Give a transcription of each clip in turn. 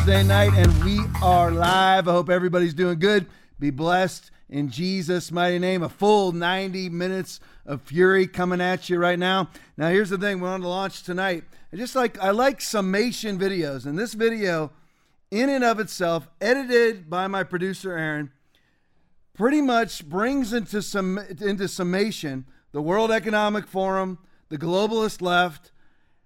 Thursday night, and we are live. I hope everybody's doing good. Be blessed in Jesus' mighty name. A full 90 minutes of fury coming at you right now. Now, here's the thing: we're on the launch tonight. I just like I like summation videos, and this video, in and of itself, edited by my producer Aaron, pretty much brings into some into summation the World Economic Forum, the globalist left,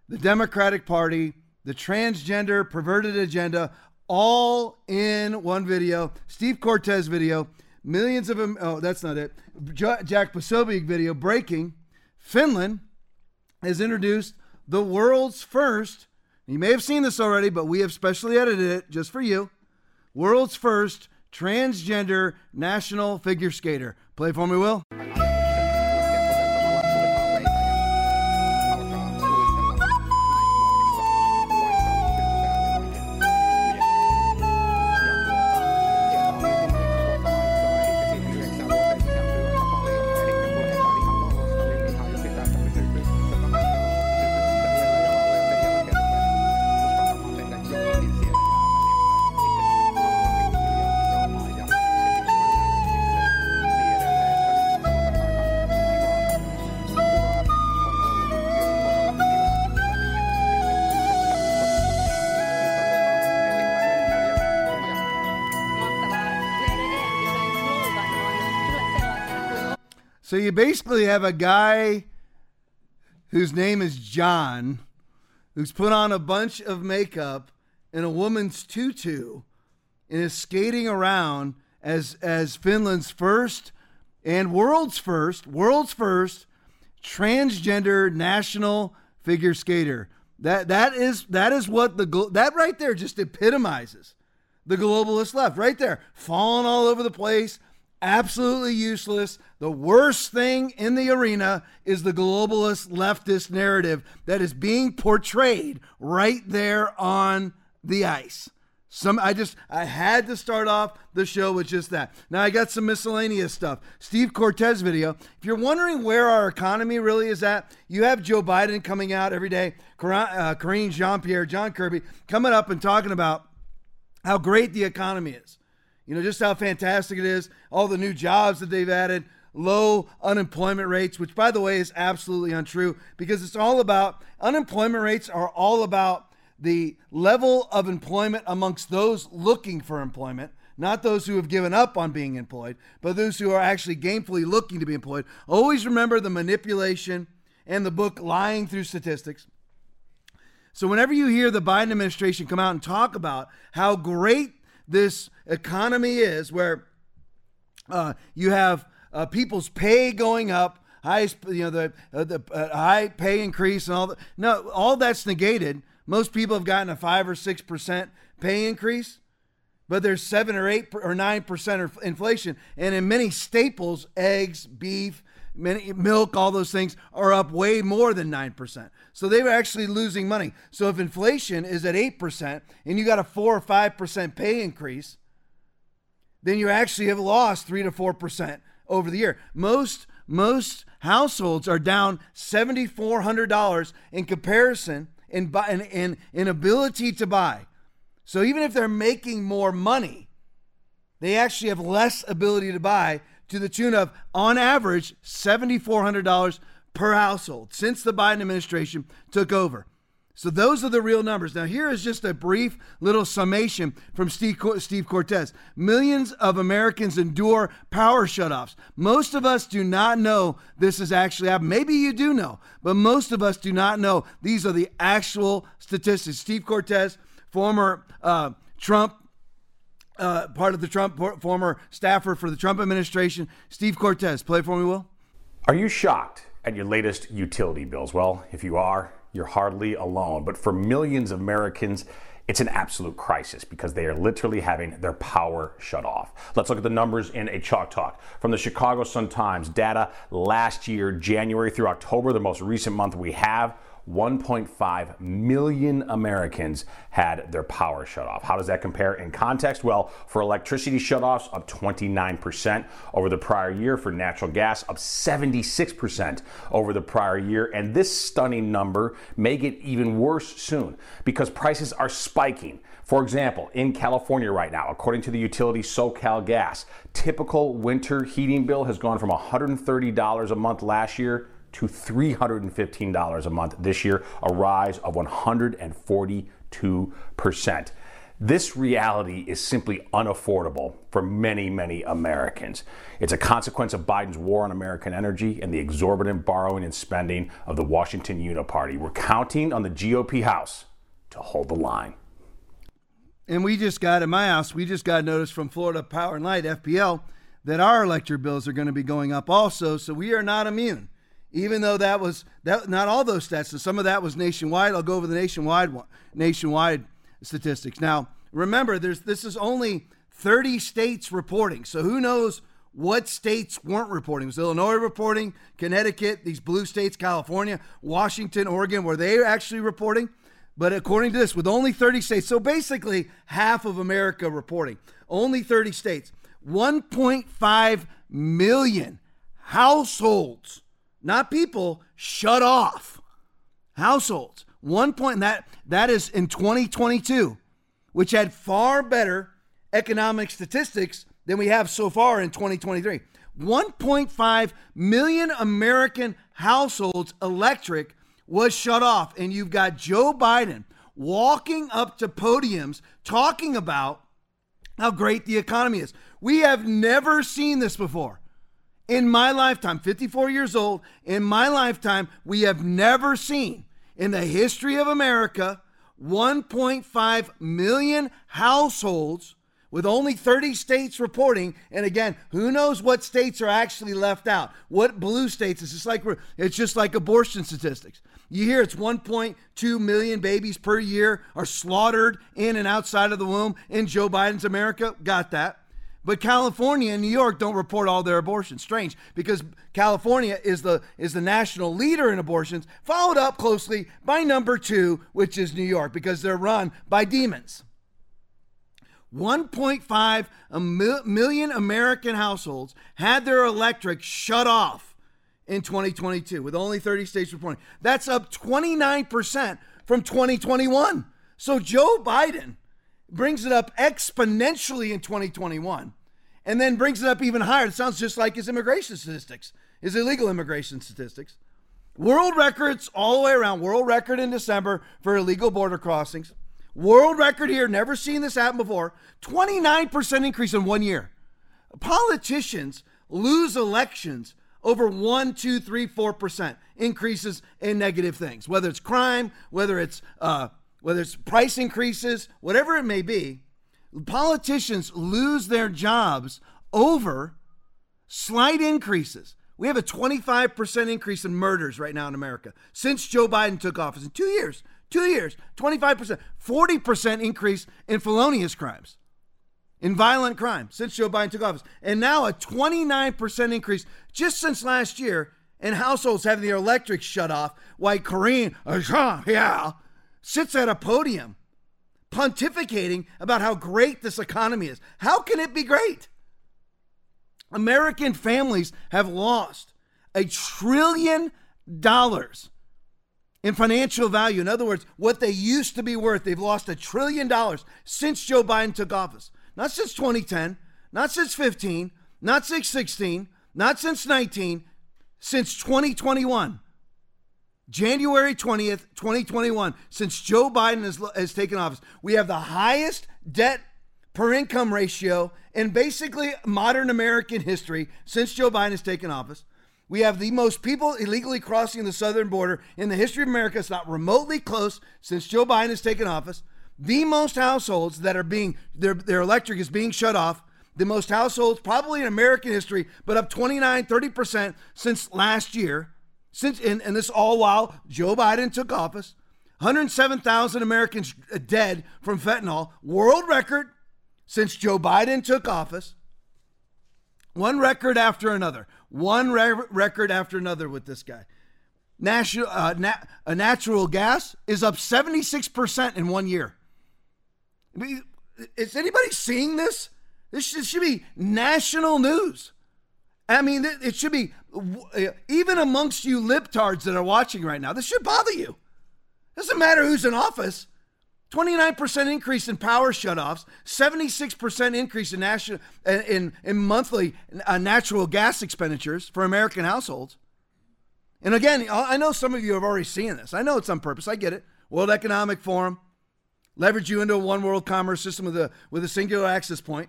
the Democratic Party, the transgender perverted agenda, all in one video. Steve Cortes video, millions of them. Oh, that's not it. Jack Posobiec video breaking. Finland has introduced the world's first. You may have seen this already, but we have specially edited it just for you. World's first transgender national figure skater. Play for me, Will. You basically have a guy whose name is John, who's put on a bunch of makeup and a woman's tutu and is skating around as as Finland's first and world's first, world's first transgender national figure skater. That that is that is what the that right there just epitomizes the globalist left right there, falling all over the place, absolutely useless. The worst thing in the arena is the globalist leftist narrative that is being portrayed right there on the ice. Some I just I had to start off the show with just that. Now I got some miscellaneous stuff. Steve Cortes video. If you're wondering where our economy really is at, you have Joe Biden coming out every day. Uh, Karine Jean Pierre, John Kirby coming up and talking about how great the economy is. You know, just how fantastic it is, all the new jobs that they've added, low unemployment rates, which, by the way, is absolutely untrue because it's all about unemployment rates are all about the level of employment amongst those looking for employment, not those who have given up on being employed, but those who are actually gainfully looking to be employed. Always remember the manipulation and the book Lying Through Statistics. So, whenever you hear the Biden administration come out and talk about how great this economy is, where uh, you have uh, people's pay going up, high, you know, the uh, the uh, high pay increase and all that. No, all that's negated. Most people have gotten a five or six percent pay increase, but there's seven or eight or nine percent inflation, and in many staples, eggs, beef, milk, all those things are up way more than 9%. So they were actually losing money. So if inflation is at 8% and you got a 4 or 5% pay increase, then you actually have lost 3 to 4% over the year. Most most households are down $7400 in comparison in, in, in, in ability to buy. So even if they're making more money, they actually have less ability to buy to the tune of, on average, $7,400 per household since the Biden administration took over. So those are the real numbers. Now, here is just a brief little summation from Steve, Steve Cortes. Millions of Americans endure power shutoffs. Most of us do not know this is actually happening. Maybe you do know, but most of us do not know. These are the actual statistics. Steve Cortes, former uh, Trump uh, part of the Trump, former staffer for the Trump administration, Steve Cortes. Play for me, Will. Are you shocked at your latest utility bills? Well, if you are, you're hardly alone. But for millions of Americans, it's an absolute crisis because they are literally having their power shut off. Let's look at the numbers in a chalk talk. From the Chicago Sun Times, data last year, January through October, the most recent month we have, 1.5 million Americans had their power shut off. How does that compare in context? Well, for electricity shutoffs, up 29% over the prior year. For natural gas, up 76% over the prior year. And this stunning number may get even worse soon because prices are spiking. For example, in California right now, according to the utility SoCal Gas, typical winter heating bill has gone from $130 a month last year to $315 a month this year, a rise of 142%. This reality is simply unaffordable for many, many Americans. It's a consequence of Biden's war on American energy and the exorbitant borrowing and spending of the Washington Uniparty. We're counting on the GOP House to hold the line. And we just got in my house, we just got notice from Florida Power and Light, FPL, that our electric bills are going to be going up also. So we are not immune even though that was that not all those stats. So some of that was nationwide. I'll go over the nationwide nationwide statistics. Now, remember, there's this is only 30 states reporting. So who knows what states weren't reporting? Was Illinois reporting? Connecticut, these blue states, California, Washington, Oregon, were they actually reporting? But according to this, with only 30 states, so basically half of America reporting, only 30 states, 1.5 million households not people, shut off. Households. One point that that is in 2022, which had far better economic statistics than we have so far in 2023. 1.5 million American households electric was shut off and you've got Joe Biden walking up to podiums talking about how great the economy is. We have never seen this before in my lifetime, 54 years old, in my lifetime, we have never seen in the history of America 1.5 million households with only 30 states reporting. And again, who knows what states are actually left out? What blue states? It's just like it's just like abortion statistics. You hear it's 1.2 million babies per year are slaughtered in and outside of the womb in Joe Biden's America. Got that. But California and New York don't report all their abortions. Strange, because California is the is the national leader in abortions, followed up closely by number two, which is New York, because they're run by demons. 1.5 million American households had their electric shut off in 2022, with only 30 states reporting. That's up 29% from 2021. So Joe Biden brings it up exponentially in 2021 and then brings it up even higher. It sounds just like his immigration statistics, his illegal immigration statistics. World records all the way around. World record in December for illegal border crossings. World record here. Never seen this happen before. 29% increase in one year. Politicians lose elections over one, two, three, four percent increases in negative things, whether it's crime, whether it's uh, whether it's price increases, whatever it may be, politicians lose their jobs over slight increases. We have a 25% increase in murders right now in America since Joe Biden took office in two years. Two years, 25%, 40% increase in felonious crimes, in violent crime since Joe Biden took office. And now a 29% increase just since last year in households having their electric shut off, while Karine, uh, yeah, sits at a podium pontificating about how great this economy is. How can it be great? American families have lost a trillion dollars in financial value. In other words, what they used to be worth, they've lost a trillion dollars since Joe Biden took office. Not since 2010, not since 15, not since 16, not since 19, since 2021. January 20th, 2021, since Joe Biden has, has taken office, we have the highest debt per income ratio in basically modern American history since Joe Biden has taken office. We have the most people illegally crossing the southern border in the history of America. It's not remotely close since Joe Biden has taken office. The most households that are being, their, their electric is being shut off. The most households probably in American history, but up 29, 30% since last year. Since and, and this all while Joe Biden took office, 107,000 Americans dead from fentanyl, world record since Joe Biden took office. One record after another, one re- record after another with this guy. national, uh, na- natural gas is up 76% in one year. I mean, is anybody seeing this? This should, should be national news. I mean, it should be even amongst you libtards that are watching right now. This should bother you. Doesn't matter who's in office. 29% increase in power shutoffs, 76% increase in national in, in monthly uh, natural gas expenditures for American households. And again, I know some of you have already seen this. I know it's on purpose. I get it. World Economic Forum leverage you into a one world commerce system with a with a singular access point.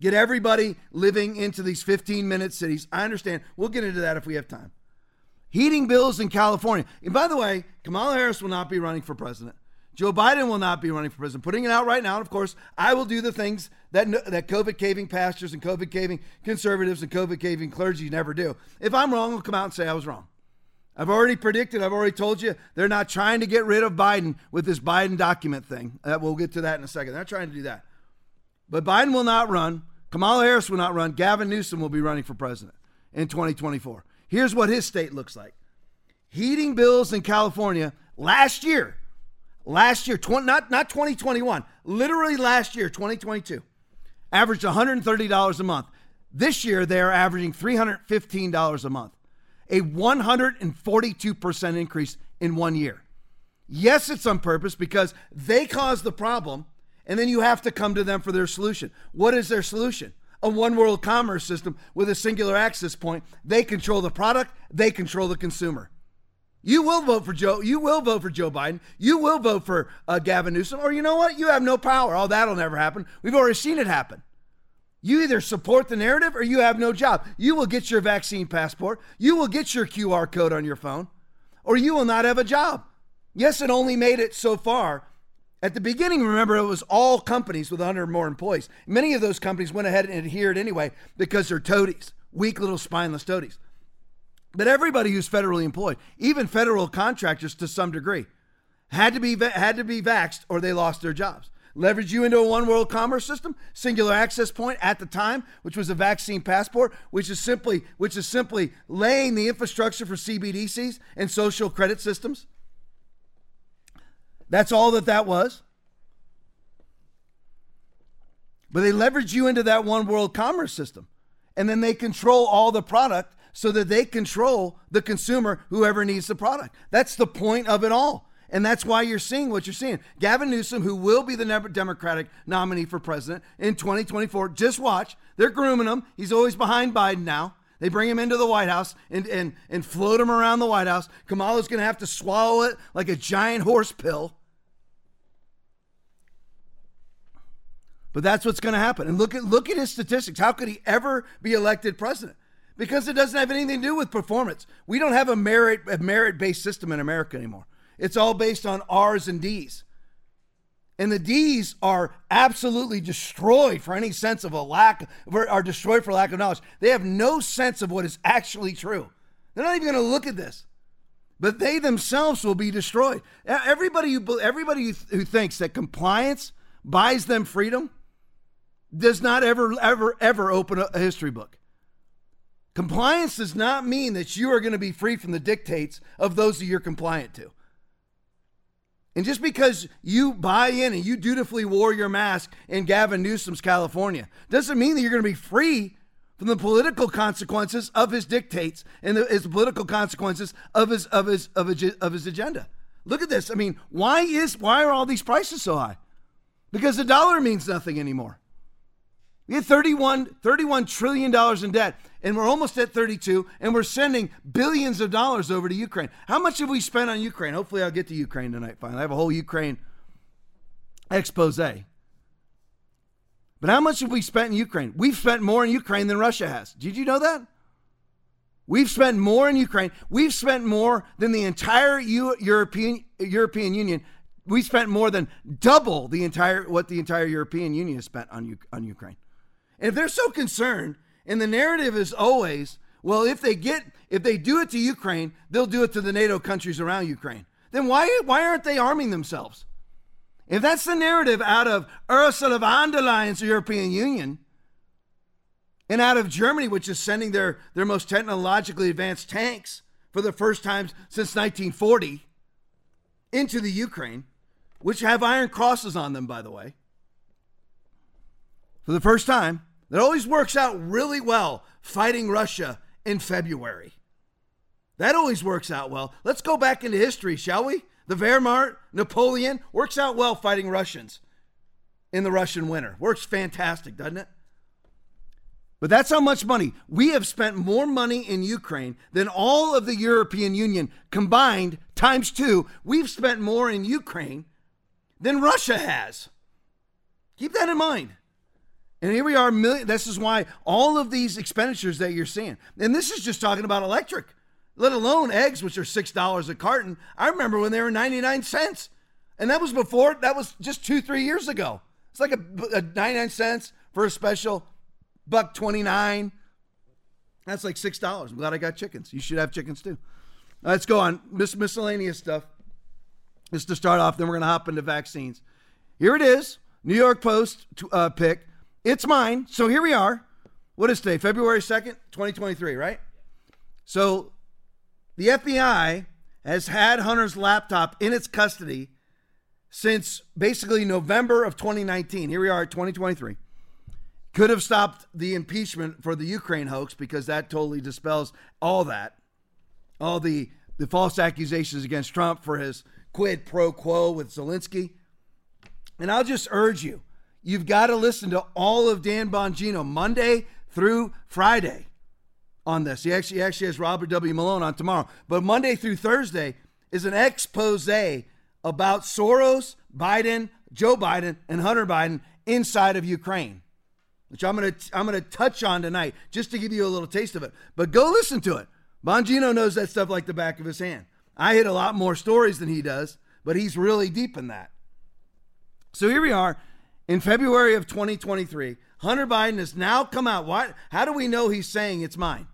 Get everybody living into these 15 minute cities. I understand. We'll get into that if we have time. Heating bills in California. And by the way, Kamala Harris will not be running for president. Joe Biden will not be running for president. Putting it out right now. And of course, I will do the things that that COVID caving pastors and COVID caving conservatives and COVID caving clergy never do. If I'm wrong, I'll come out and say I was wrong. I've already predicted, I've already told you, they're not trying to get rid of Biden with this Biden document thing. Uh, we'll get to that in a second. They're not trying to do that. But Biden will not run. Kamala Harris will not run. Gavin Newsom will be running for president in 2024. Here's what his state looks like heating bills in California last year last year, 20, not, not 2021, literally last year, 2022, averaged $130 a month. This year, they're averaging $315 a month, a 142% increase in one year. Yes, it's on purpose because they caused the problem, and then you have to come to them for their solution. What is their solution? A one world commerce system with a singular access point. They control the product, they control the consumer. You will vote for Joe. You will vote for Joe Biden. You will vote for uh, Gavin Newsom. Or you know what? You have no power. Oh, that'll never happen. We've already seen it happen. You either support the narrative or you have no job. You will get your vaccine passport. You will get your QR code on your phone, or you will not have a job. Yes, it only made it so far. At the beginning, remember, it was all companies with 100 or more employees. Many of those companies went ahead and adhered anyway because they're toadies, weak little spineless toadies. But everybody who's federally employed, even federal contractors to some degree, had to be had to be vaxxed or they lost their jobs. Leverage you into a one world commerce system, singular access point at the time, which was a vaccine passport, which is simply which is simply laying the infrastructure for CBDCs and social credit systems. That's all that that was. But they leverage you into that one world commerce system. And then they control all the product so that they control the consumer, whoever needs the product. That's the point of it all. And that's why you're seeing what you're seeing. Gavin Newsom, who will be the Democratic nominee for president in 2024, just watch. They're grooming him. He's always behind Biden now. They bring him into the White House and, and, and float him around the White House. Kamala's going to have to swallow it like a giant horse pill. But that's what's going to happen. And look at look at his statistics. How could he ever be elected president? because it doesn't have anything to do with performance. We don't have a merit a merit based system in America anymore. It's all based on R's and D's. And the D's are absolutely destroyed for any sense of a lack, are destroyed for lack of knowledge. They have no sense of what is actually true. They're not even going to look at this, but they themselves will be destroyed. Everybody who, everybody who thinks that compliance buys them freedom does not ever, ever, ever open a history book. Compliance does not mean that you are going to be free from the dictates of those that you're compliant to. And just because you buy in and you dutifully wore your mask in Gavin Newsom's California doesn't mean that you're going to be free from the political consequences of his dictates and the, his political consequences of his of his of his of his agenda. Look at this. I mean, why is why are all these prices so high? Because the dollar means nothing anymore. We had 31, 31 trillion dollars in debt, and we're almost at 32, and we're sending billions of dollars over to Ukraine. How much have we spent on Ukraine? Hopefully, I'll get to Ukraine tonight. Finally, I have a whole Ukraine expose. But how much have we spent in Ukraine? We've spent more in Ukraine than Russia has. Did you know that? We've spent more in Ukraine. We've spent more than the entire U- European European Union. We spent more than double the entire what the entire European Union has spent on U- on Ukraine. And if they're so concerned, and the narrative is always, well, if they get if they do it to Ukraine, they'll do it to the NATO countries around Ukraine. Then why why aren't they arming themselves? If that's the narrative out of Ursula von der Leyen's European Union, and out of Germany, which is sending their, their most technologically advanced tanks for the first time since 1940 into the Ukraine, which have iron crosses on them, by the way. For the first time, that always works out really well fighting Russia in February. That always works out well. Let's go back into history, shall we? The Wehrmacht, Napoleon works out well fighting Russians in the Russian winter. Works fantastic, doesn't it? But that's how much money. We have spent more money in Ukraine than all of the European Union combined times two. We've spent more in Ukraine than Russia has. Keep that in mind. And here we are. Million, this is why all of these expenditures that you're seeing, and this is just talking about electric, let alone eggs, which are six dollars a carton. I remember when they were 99 cents, and that was before. That was just two, three years ago. It's like a, a 99 cents for a special buck 29. That's like six dollars. I'm glad I got chickens. You should have chickens too. let's go on. Mis- miscellaneous stuff. Just to start off, then we're going to hop into vaccines. Here it is. New York Post uh, pick. It's mine. So here we are. What is today? February 2nd, 2023, right? So the FBI has had Hunter's laptop in its custody since basically November of 2019. Here we are 2023. Could have stopped the impeachment for the Ukraine hoax because that totally dispels all that. All the, the false accusations against Trump for his quid pro quo with Zelensky. And I'll just urge you You've got to listen to all of Dan Bongino Monday through Friday on this. He actually, he actually has Robert W. Malone on tomorrow. But Monday through Thursday is an expose about Soros, Biden, Joe Biden, and Hunter Biden inside of Ukraine, which I'm gonna I'm gonna touch on tonight just to give you a little taste of it. But go listen to it. Bongino knows that stuff like the back of his hand. I hit a lot more stories than he does, but he's really deep in that. So here we are in February of 2023, Hunter Biden has now come out. Why, how do we know he's saying it's mine?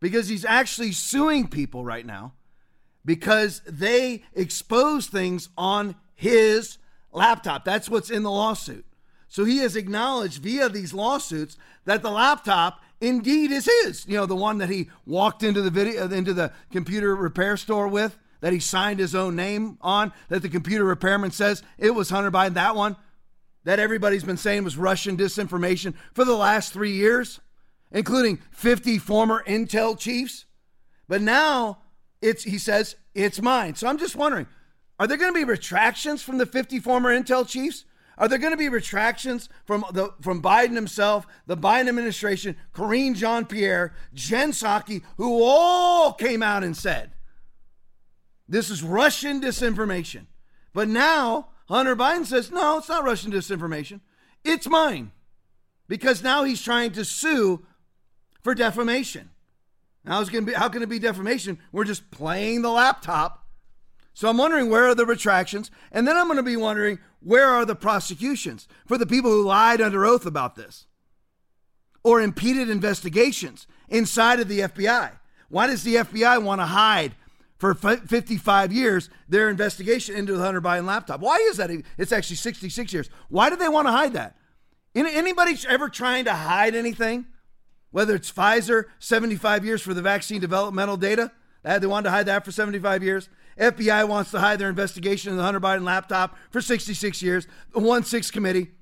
Because he's actually suing people right now because they expose things on his laptop. That's what's in the lawsuit. So he has acknowledged via these lawsuits that the laptop indeed is his. You know, the one that he walked into the video into the computer repair store with, that he signed his own name on, that the computer repairman says it was Hunter Biden. That one that everybody's been saying was Russian disinformation for the last three years, including 50 former intel chiefs. But now it's he says it's mine. So I'm just wondering, are there going to be retractions from the 50 former intel chiefs? Are there going to be retractions from the from Biden himself, the Biden administration, Karine Jean-Pierre, Jen Psaki, who all came out and said this is Russian disinformation? But now Hunter Biden says, no, it's not Russian disinformation. It's mine. Because now he's trying to sue for defamation. Now, it's gonna be, how can it be defamation? We're just playing the laptop. So I'm wondering where are the retractions? And then I'm going to be wondering where are the prosecutions for the people who lied under oath about this or impeded investigations inside of the FBI? Why does the FBI want to hide for 55 years their investigation into the Hunter Biden laptop. Why is that? It's actually 66 years. Why do they want to hide that? Anybody ever trying to hide anything? Whether it's Pfizer, 75 years for the vaccine developmental data, they wanted to hide that for 75 years. FBI wants to hide their investigation in the Hunter Biden laptop for 66 years. The 1 6 committee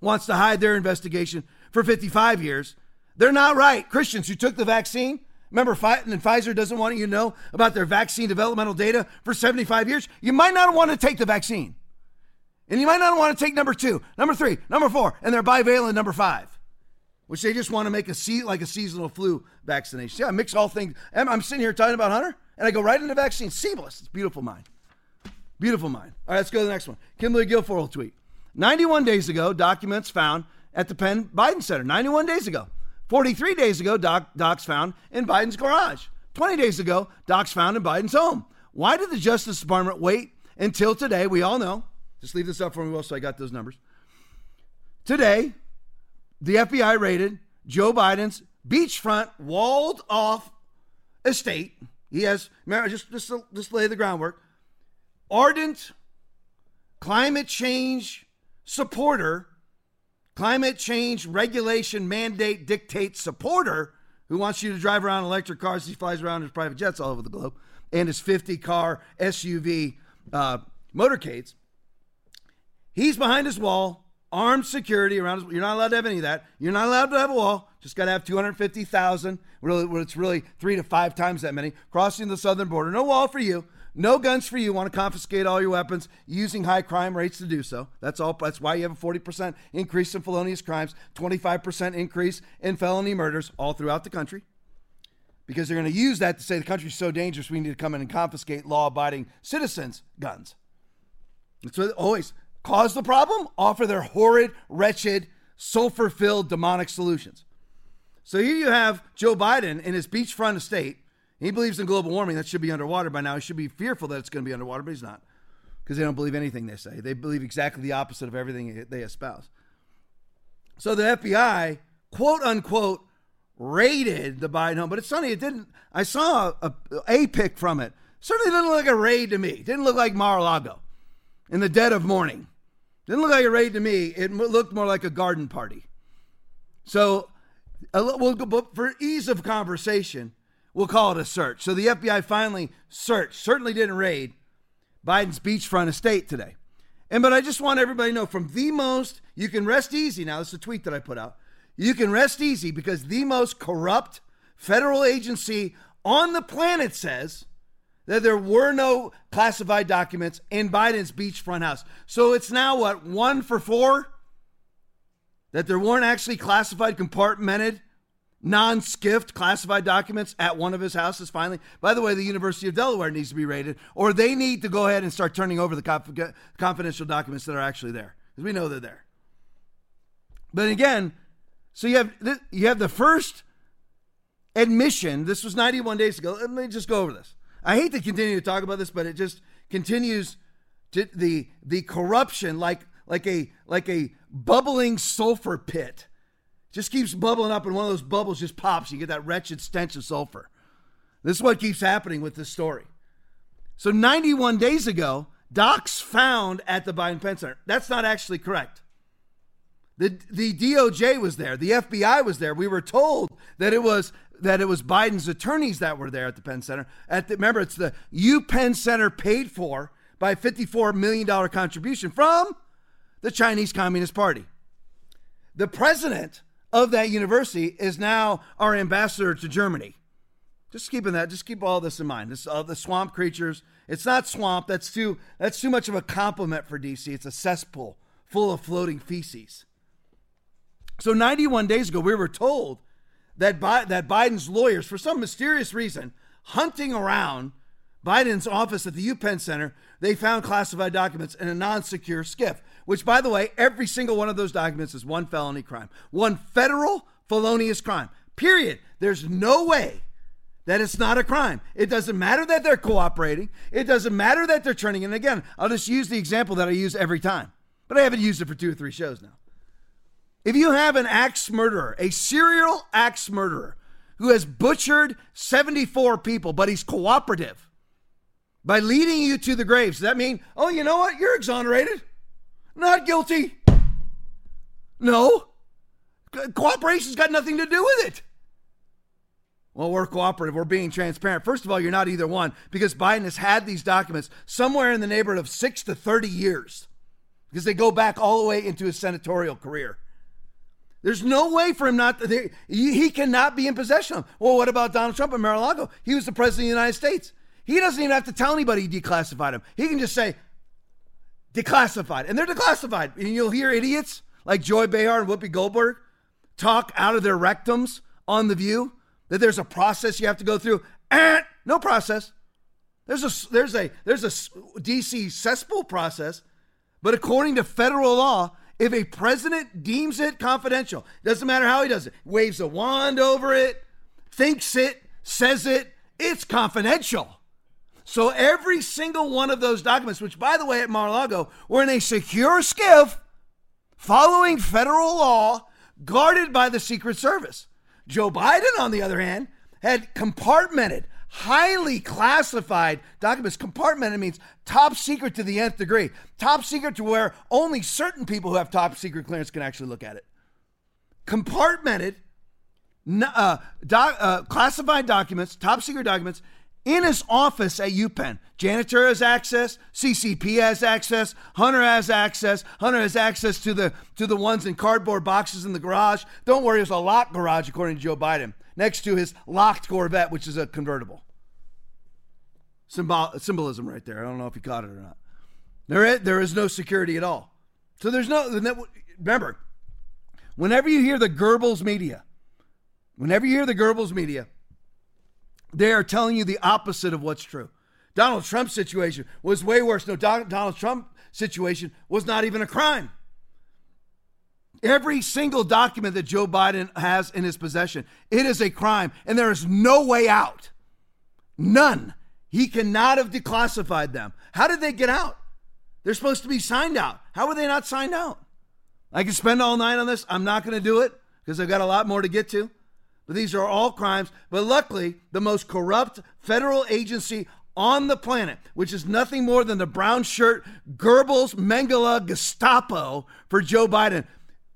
wants to hide their investigation for 55 years. They're not right. Christians who took the vaccine, Remember, and Pfizer doesn't want you to know about their vaccine developmental data for 75 years. You might not want to take the vaccine. And you might not want to take number two, number three, number four, and their bivalent number five, which they just want to make a se- like a seasonal flu vaccination. Yeah, I mix all things. I'm sitting here talking about Hunter, and I go right into vaccine. Seamless. It's beautiful mind. Beautiful mind. All right, let's go to the next one. Kimberly Guilfoyle tweet. 91 days ago, documents found at the Penn Biden Center. 91 days ago. 43 days ago, doc, docs found in Biden's garage. 20 days ago, docs found in Biden's home. Why did the Justice Department wait until today? We all know. Just leave this up for me, Will, so I got those numbers. Today, the FBI raided Joe Biden's beachfront walled off estate. He has, just, just, just lay the groundwork. Ardent climate change supporter climate change regulation mandate dictate supporter, who wants you to drive around electric cars. He flies around in private jets all over the globe and his 50 car SUV uh, motorcades. He's behind his wall, armed security around his You're not allowed to have any of that. You're not allowed to have a wall. Just got to have 250,000. Really, it's really three to five times that many crossing the southern border. No wall for you. No guns for you. Want to confiscate all your weapons using high crime rates to do so. That's all. That's why you have a 40% increase in felonious crimes, 25% increase in felony murders all throughout the country. Because they're going to use that to say the country's so dangerous, we need to come in and confiscate law-abiding citizens' guns. That's always cause the problem. Offer their horrid, wretched, sulfur-filled, demonic solutions. So here you have Joe Biden in his beachfront estate he believes in global warming. That should be underwater by now. He should be fearful that it's going to be underwater, but he's not because they don't believe anything they say. They believe exactly the opposite of everything they espouse. So the FBI, quote unquote, raided the Biden home, but it's funny. It didn't. I saw a, a pic from it. Certainly didn't look like a raid to me. Didn't look like Mar-a-Lago in the dead of morning. Didn't look like a raid to me. It looked more like a garden party. So, well, but for ease of conversation, We'll call it a search. So the FBI finally searched, certainly didn't raid Biden's beachfront estate today. And but I just want everybody to know from the most, you can rest easy now. This is a tweet that I put out. You can rest easy because the most corrupt federal agency on the planet says that there were no classified documents in Biden's beachfront house. So it's now what, one for four? That there weren't actually classified, compartmented non skiffed classified documents at one of his houses finally. By the way, the University of Delaware needs to be raided, or they need to go ahead and start turning over the confidential documents that are actually there, because we know they're there. But again, so you have you have the first admission. This was 91 days ago. Let me just go over this. I hate to continue to talk about this, but it just continues to the the corruption like like a like a bubbling sulfur pit just keeps bubbling up, and one of those bubbles just pops. You get that wretched stench of sulfur. This is what keeps happening with this story. So, 91 days ago, docs found at the Biden Penn Center. That's not actually correct. The, the DOJ was there. The FBI was there. We were told that it was that it was Biden's attorneys that were there at the Penn Center. At the, remember, it's the U Penn Center paid for by a $54 million contribution from the Chinese Communist Party. The president of that university is now our ambassador to Germany. Just keeping that, just keep all this in mind. This, uh, the swamp creatures. It's not swamp. That's too. That's too much of a compliment for DC. It's a cesspool full of floating feces. So 91 days ago, we were told that Bi- that Biden's lawyers, for some mysterious reason, hunting around Biden's office at the UPenn Center, they found classified documents in a non-secure SCIF which, by the way, every single one of those documents is one felony crime, one federal felonious crime. Period. There's no way that it's not a crime. It doesn't matter that they're cooperating. It doesn't matter that they're turning. And again, I'll just use the example that I use every time, but I haven't used it for two or three shows now. If you have an axe murderer, a serial axe murderer who has butchered 74 people, but he's cooperative by leading you to the graves, does that mean, oh, you know what? You're exonerated. Not guilty. No. Cooperation's got nothing to do with it. Well, we're cooperative. We're being transparent. First of all, you're not either one because Biden has had these documents somewhere in the neighborhood of six to 30 years because they go back all the way into his senatorial career. There's no way for him not to, he cannot be in possession of them. Well, what about Donald Trump and Mar-a-Lago? He was the president of the United States. He doesn't even have to tell anybody he declassified them. He can just say, declassified. And they're declassified. And you'll hear idiots like Joy Behar and Whoopi Goldberg talk out of their rectums on The View that there's a process you have to go through. Eh, no process. There's a there's a there's a DC cesspool process, but according to federal law, if a president deems it confidential, doesn't matter how he does it, waves a wand over it, thinks it, says it, it's confidential. So every single one of those documents, which by the way at Mar-a-Lago were in a secure SCIF following federal law, guarded by the Secret Service. Joe Biden, on the other hand, had compartmented, highly classified documents. Compartmented means top secret to the nth degree, top secret to where only certain people who have top secret clearance can actually look at it. Compartmented uh, doc, uh, classified documents, top secret documents, in his office at UPenn. Janitor has access, CCP has access, Hunter has access. Hunter has access to the to the ones in cardboard boxes in the garage. Don't worry, there's a locked garage according to Joe Biden, next to his locked Corvette, which is a convertible. Symbol, symbolism right there. I don't know if you caught it or not. There is, there is no security at all. So there's no remember, whenever you hear the Goebbels media, whenever you hear the Goebbels media, they are telling you the opposite of what's true. Donald Trump's situation was way worse. No, Donald Trump situation was not even a crime. Every single document that Joe Biden has in his possession, it is a crime, and there is no way out. None. He cannot have declassified them. How did they get out? They're supposed to be signed out. How were they not signed out? I could spend all night on this. I'm not going to do it because I've got a lot more to get to. But these are all crimes. But luckily, the most corrupt federal agency on the planet, which is nothing more than the brown shirt Goebbels Mengele Gestapo for Joe Biden,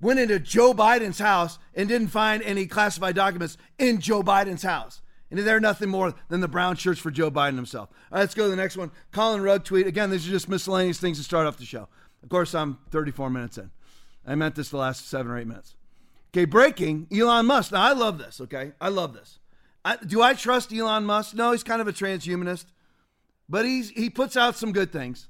went into Joe Biden's house and didn't find any classified documents in Joe Biden's house. And they're nothing more than the brown shirts for Joe Biden himself. All right, let's go to the next one. Collin Rugg tweet. Again, these are just miscellaneous things to start off the show. Of course, I'm 34 minutes in. I meant this the last seven or eight minutes. Okay, breaking Elon Musk. Now, I love this, okay? I love this. I, do I trust Elon Musk? No, he's kind of a transhumanist, but he's, he puts out some good things.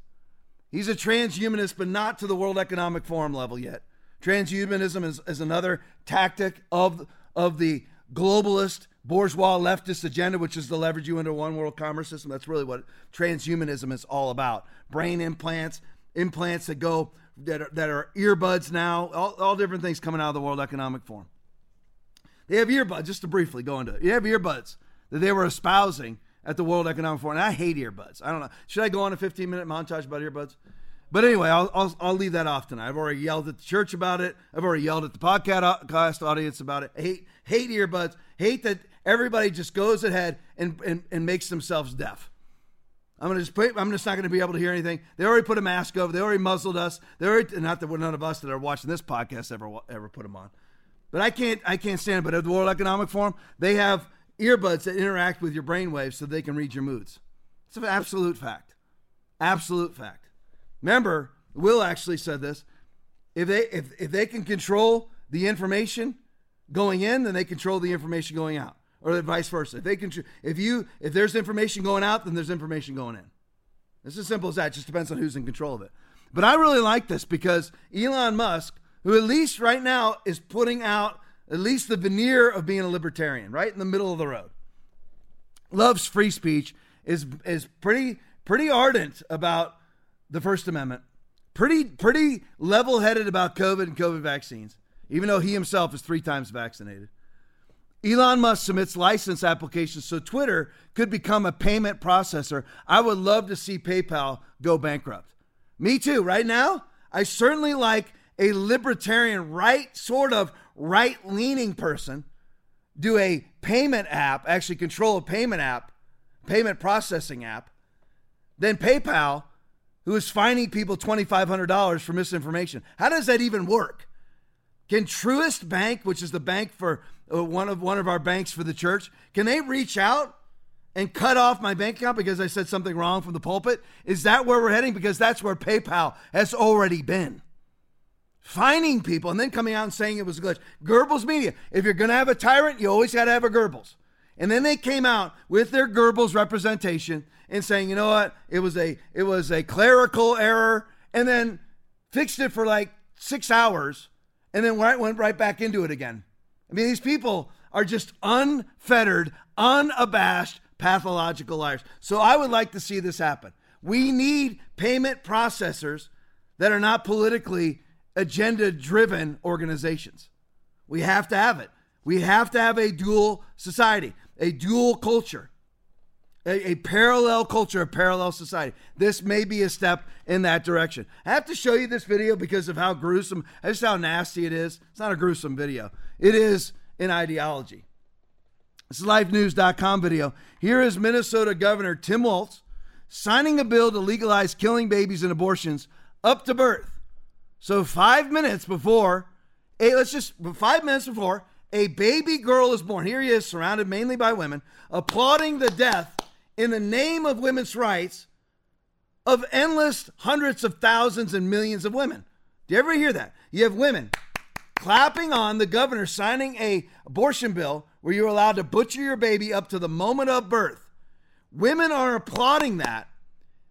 He's a transhumanist, but not to the World Economic Forum level yet. Transhumanism is, is another tactic of, of the globalist, bourgeois, leftist agenda, which is to leverage you into one world commerce system. That's really what transhumanism is all about. Brain implants, implants that go that are, that are earbuds now, all, all different things coming out of the World Economic Forum. They have earbuds, just to briefly go into it. You have earbuds that they were espousing at the World Economic Forum. And I hate earbuds. I don't know. Should I go on a 15 minute montage about earbuds? But anyway, I'll, I'll, I'll, leave that off tonight. I've already yelled at the church about it. I've already yelled at the podcast audience about it. I hate, hate earbuds. Hate that everybody just goes ahead and, and, and makes themselves deaf. I'm gonna just put, I'm just not gonna be able to hear anything. They already put a mask over. They already muzzled us. They already not that none of us that are watching this podcast ever ever put them on. But I can't I can't stand it. But at the World Economic Forum, they have earbuds that interact with your brainwaves so they can read your moods. It's an absolute fact. Absolute fact. Remember, Will actually said this. If they if, if they can control the information going in, then they control the information going out or vice versa. If they can, if you, if there's information going out, then there's information going in. It's as simple as that. It just depends on who's in control of it. But I really like this because Elon Musk, who at least right now is putting out at least the veneer of being a libertarian, right in the middle of the road, loves free speech, is is pretty pretty ardent about the First Amendment, pretty pretty level headed about COVID and COVID vaccines, even though he himself is three times vaccinated. Elon Musk submits license applications so Twitter could become a payment processor. I would love to see PayPal go bankrupt. Me too. Right now, I certainly like a libertarian, right, sort of right leaning person do a payment app, actually control a payment app, payment processing app, than PayPal, who is fining people $2,500 for misinformation. How does that even work? Can Truist Bank, which is the bank for uh, one of one of our banks for the church, can they reach out and cut off my bank account because I said something wrong from the pulpit? Is that where we're heading? Because that's where PayPal has already been. Finding people and then coming out and saying it was a glitch. Goebbels Media. If you're going to have a tyrant, you always got to have a Goebbels. And then they came out with their Goebbels representation and saying, you know what, it was a it was a clerical error, and then fixed it for like six hours, and then went, went right back into it again. I mean, these people are just unfettered, unabashed pathological liars. So I would like to see this happen. We need payment processors that are not politically agenda driven organizations. We have to have it. We have to have a dual society, a dual culture, a, a, parallel culture, a parallel society. This may be a step in that direction. I have to show you this video because of how gruesome, just how nasty it is. It's not a gruesome video. It is an ideology. This is lifenews.com video. Here is Minnesota Governor Tim Walz signing a bill to legalize killing babies and abortions up to birth. So five minutes before, a let's just five minutes before a baby girl is born. Here he is, surrounded mainly by women, applauding the death in the name of women's rights of endless hundreds of thousands and millions of women. Do you ever hear that? You have women clapping on the governor signing a abortion bill where you're allowed to butcher your baby up to the moment of birth. Women are applauding that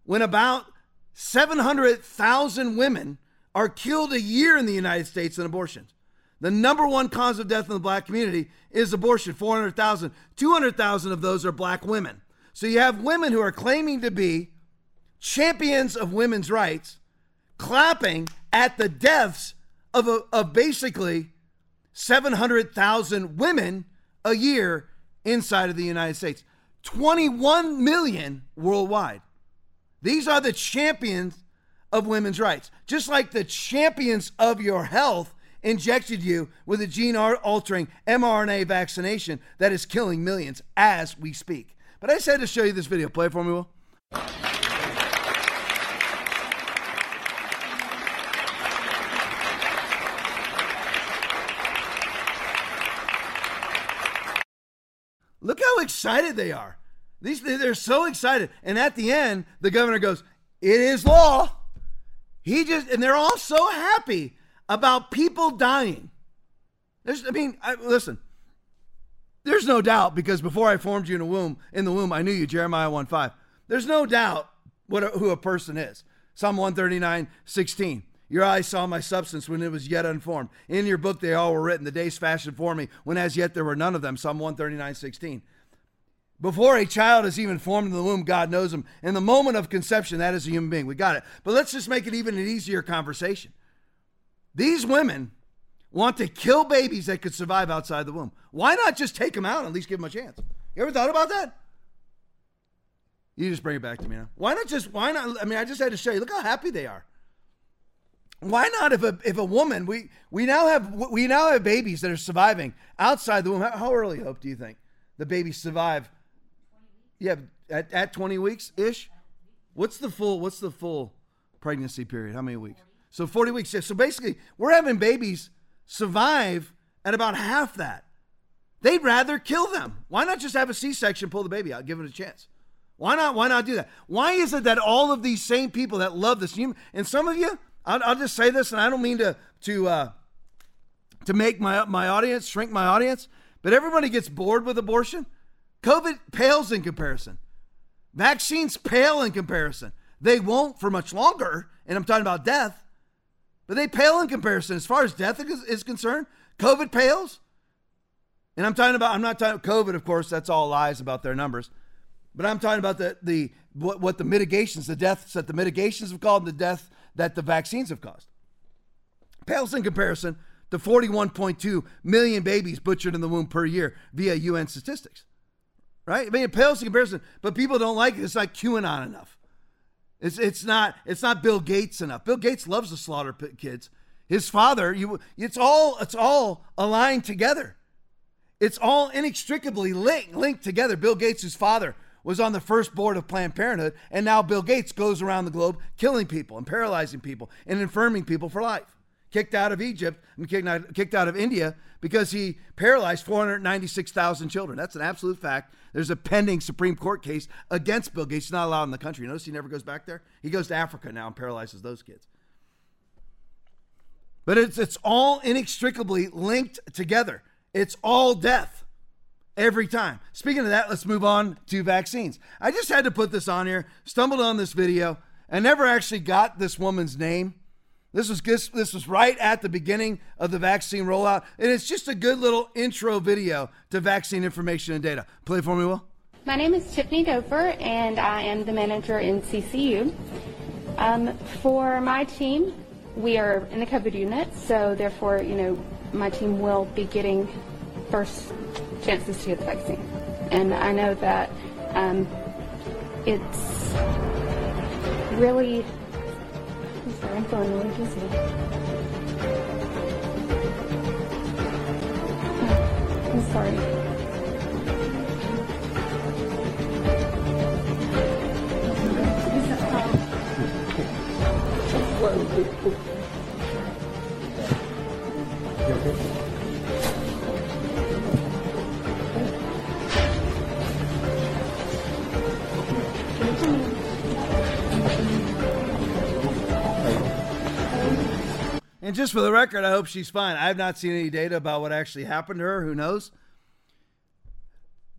when about 700,000 women are killed a year in the United States in abortions. The number one cause of death in the black community is abortion 400,000. 200,000 of those are black women. So you have women who are claiming to be champions of women's rights clapping at the deaths of, a, of basically 700,000 women a year inside of the United States. 21 million worldwide. These are the champions of women's rights. Just like the champions of your health injected you with a gene altering mRNA vaccination that is killing millions as we speak. But I said to show you this video. Play it for me, Will. Look how excited they are. These they're so excited. And at the end, the governor goes, "It is law." He just and they're all so happy about people dying. There's, I mean, I, listen. There's no doubt because before I formed you in the womb, in the womb, I knew you. Jeremiah 1 5. There's no doubt what a, who a person is. Psalm 139, 16. Your eyes saw my substance when it was yet unformed. In your book they all were written, the days fashioned for me, when as yet there were none of them. Psalm 139, 16. Before a child is even formed in the womb, God knows him. In the moment of conception, that is a human being. We got it. But let's just make it even an easier conversation. These women want to kill babies that could survive outside the womb. Why not just take them out and at least give them a chance? You ever thought about that? You just bring it back to me now. Why not just, why not? I mean, I just had to show you. Look how happy they are why not if a if a woman we we now have we now have babies that are surviving outside the womb how, how early hope do you think the babies survive yeah at, at 20 weeks ish what's the full what's the full pregnancy period how many weeks so 40 weeks so basically we're having babies survive at about half that they'd rather kill them why not just have a c-section pull the baby out give it a chance why not why not do that why is it that all of these same people that love this and some of you I'll, I'll just say this, and I don't mean to to uh, to make my my audience shrink my audience, but everybody gets bored with abortion. COVID pales in comparison. Vaccines pale in comparison. They won't for much longer, and I'm talking about death, but they pale in comparison. As far as death is, concerned, COVID pales. And I'm talking about, I'm not talking COVID, of course, that's all lies about their numbers. But I'm talking about the, the what, what the mitigations, the deaths that the mitigations have caused, and the death that the vaccines have caused. Pales in comparison to 41.2 million babies butchered in the womb per year via UN statistics. Right? I mean, it pales in comparison, but people don't like it. It's not QAnon enough. It's, it's not it's not Bill Gates enough. Bill Gates loves to slaughter kids. His father, you, it's all it's all aligned together. It's all inextricably linked, linked together. Bill Gates' father was on the first board of Planned Parenthood, and now Bill Gates goes around the globe killing people and paralyzing people and infirming people for life. Kicked out of Egypt and kicked out of India because he paralyzed 496,000 children. That's an absolute fact. There's a pending Supreme Court case against Bill Gates. He's not allowed in the country. Notice he never goes back there. He goes to Africa now and paralyzes those kids. But it's it's all inextricably linked together. It's all death every time. Speaking of that, let's move on to vaccines. I just had to put this on here, stumbled on this video, and never actually got this woman's name. This was this was right at the beginning of the vaccine rollout, and it's just a good little intro video to vaccine information and data. Play for me, Will. My name is Tiffany Dover, and I am the manager in CCU. Um, for my team, we are in the COVID unit, so therefore, you know, my team will be getting first chances to get the vaccine. And I know that um, it's really. I'm sorry, I'm feeling. I'm sorry. And just for the record, I hope she's fine. I have not seen any data about what actually happened to her. Who knows?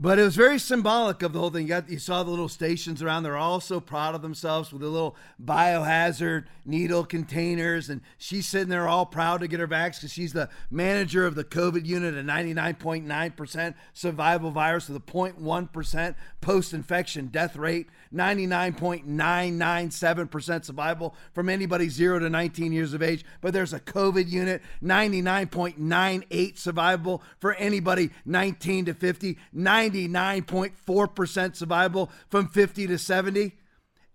But it was very symbolic of the whole thing. You, got, you saw the little stations around. They're all so proud of themselves with the little biohazard needle containers. And she's sitting there all proud to get her vax because she's the manager of the COVID unit, a 99.9% survival virus with a 0.1% post infection death rate, 99.997% survival from anybody 0 to 19 years of age. But there's a COVID unit, 99.98 survival for anybody 19 to 50, 99.4% survival from 50 to 70.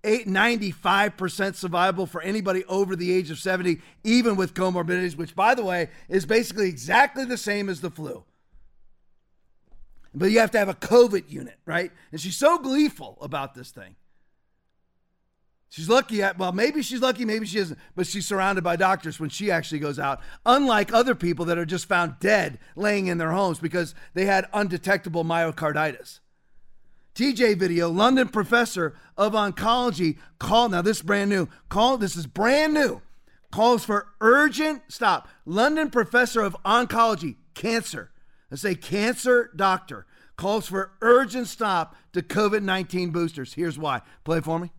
95% survival for anybody over the age of 70, even with comorbidities, which, by the way, is basically exactly the same as the flu. But you have to have a COVID unit, right? And she's so gleeful about this thing. She's lucky at, well, maybe she's lucky, maybe she isn't, but she's surrounded by doctors when she actually goes out. Unlike other people that are just found dead laying in their homes because they had undetectable myocarditis. TJ video, London professor of oncology called, now this is brand new, call, this is brand new, calls for urgent, stop, London professor of oncology, cancer, let's say cancer doctor, calls for urgent stop to COVID 19 boosters. Here's why. Play for me.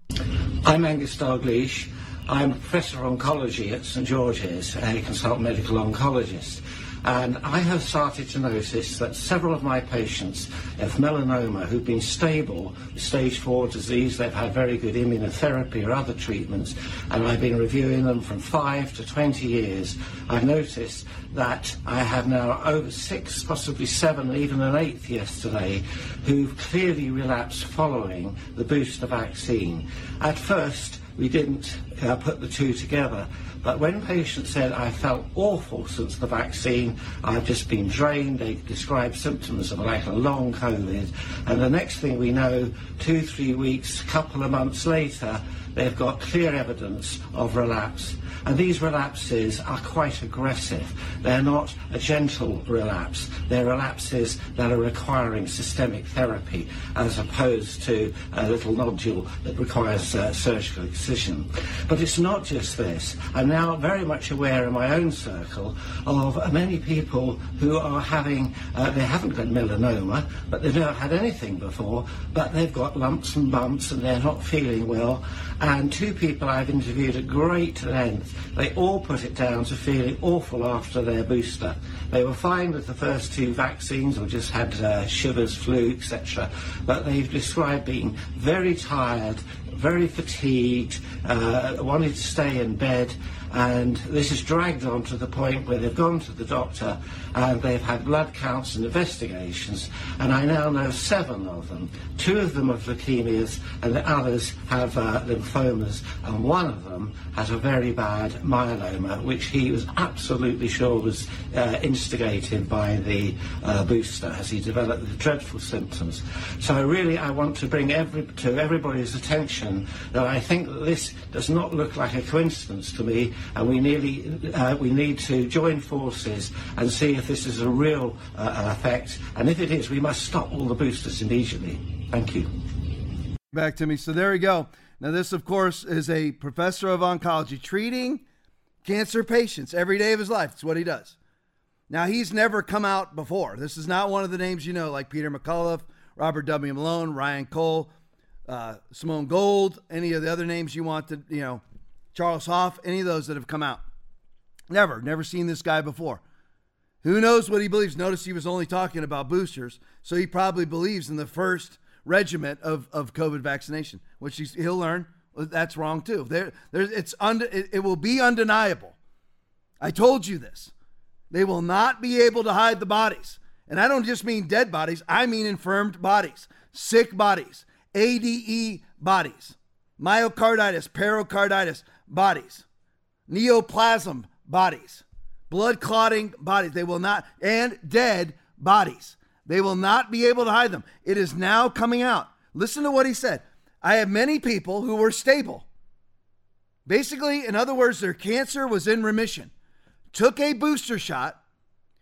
I'm Angus Dalgleish. I'm Professor of Oncology at St George's, and a consultant medical oncologist. And I have started to notice that several of my patients have melanoma who've been stable, stage four disease, they've had very good immunotherapy or other treatments, and I've been reviewing them from five to 20 years. I've noticed that I have now over six, possibly seven, even an eighth yesterday, who've clearly relapsed following the booster vaccine. At first, we didn't uh, put the two together. But when patients said, I felt awful since the vaccine, I've just been drained, they described symptoms of like a long COVID. And the next thing we know, two, three weeks, couple of months later, they've got clear evidence of relapse. And these relapses are quite aggressive. They're not a gentle relapse. They're relapses that are requiring systemic therapy as opposed to a little nodule that requires uh, surgical excision. But it's not just this. I'm now very much aware in my own circle of many people who are having, uh, they haven't got melanoma, but they've never had anything before, but they've got lumps and bumps and they're not feeling well. And two people I've interviewed at great length they all put it down to feeling awful after their booster. They were fine with the first two vaccines or just had uh, shivers, flu, etc. But they've described being very tired, very fatigued, uh, wanted to stay in bed, and this has dragged on to the point where they've gone to the doctor and they've had blood counts and investigations, and I now know seven of them. Two of them have leukemias, and the others have uh, lymphomas, and one of them has a very bad myeloma, which he was absolutely sure was uh, instigated by the uh, booster as he developed the dreadful symptoms. So really, I want to bring every, to everybody's attention that I think that this does not look like a coincidence to me, and we, nearly, uh, we need to join forces and see if this is a real uh, effect. And if it is, we must stop all the boosters immediately. Thank you. Back to me. So there we go. Now, this, of course, is a professor of oncology treating cancer patients every day of his life. It's what he does. Now, he's never come out before. This is not one of the names you know, like Peter McCullough, Robert W. Malone, Ryan Cole, uh, Simone Gold, any of the other names you want to, you know, Charles Hoffe, any of those that have come out. Never, never seen this guy before. Who knows what he believes? Notice he was only talking about boosters, so he probably believes in the first regiment of, of COVID vaccination, which he'll learn that's wrong too. There, there's, it's und, it, it will be undeniable. I told you this. They will not be able to hide the bodies. And I don't just mean dead bodies, I mean infirmed bodies, sick bodies, ADE bodies, myocarditis, pericarditis bodies, neoplasm bodies blood clotting bodies. They will not, and dead bodies. They will not be able to hide them. It is now coming out. Listen to what he said. I have many people who were stable. Basically, in other words, their cancer was in remission, took a booster shot,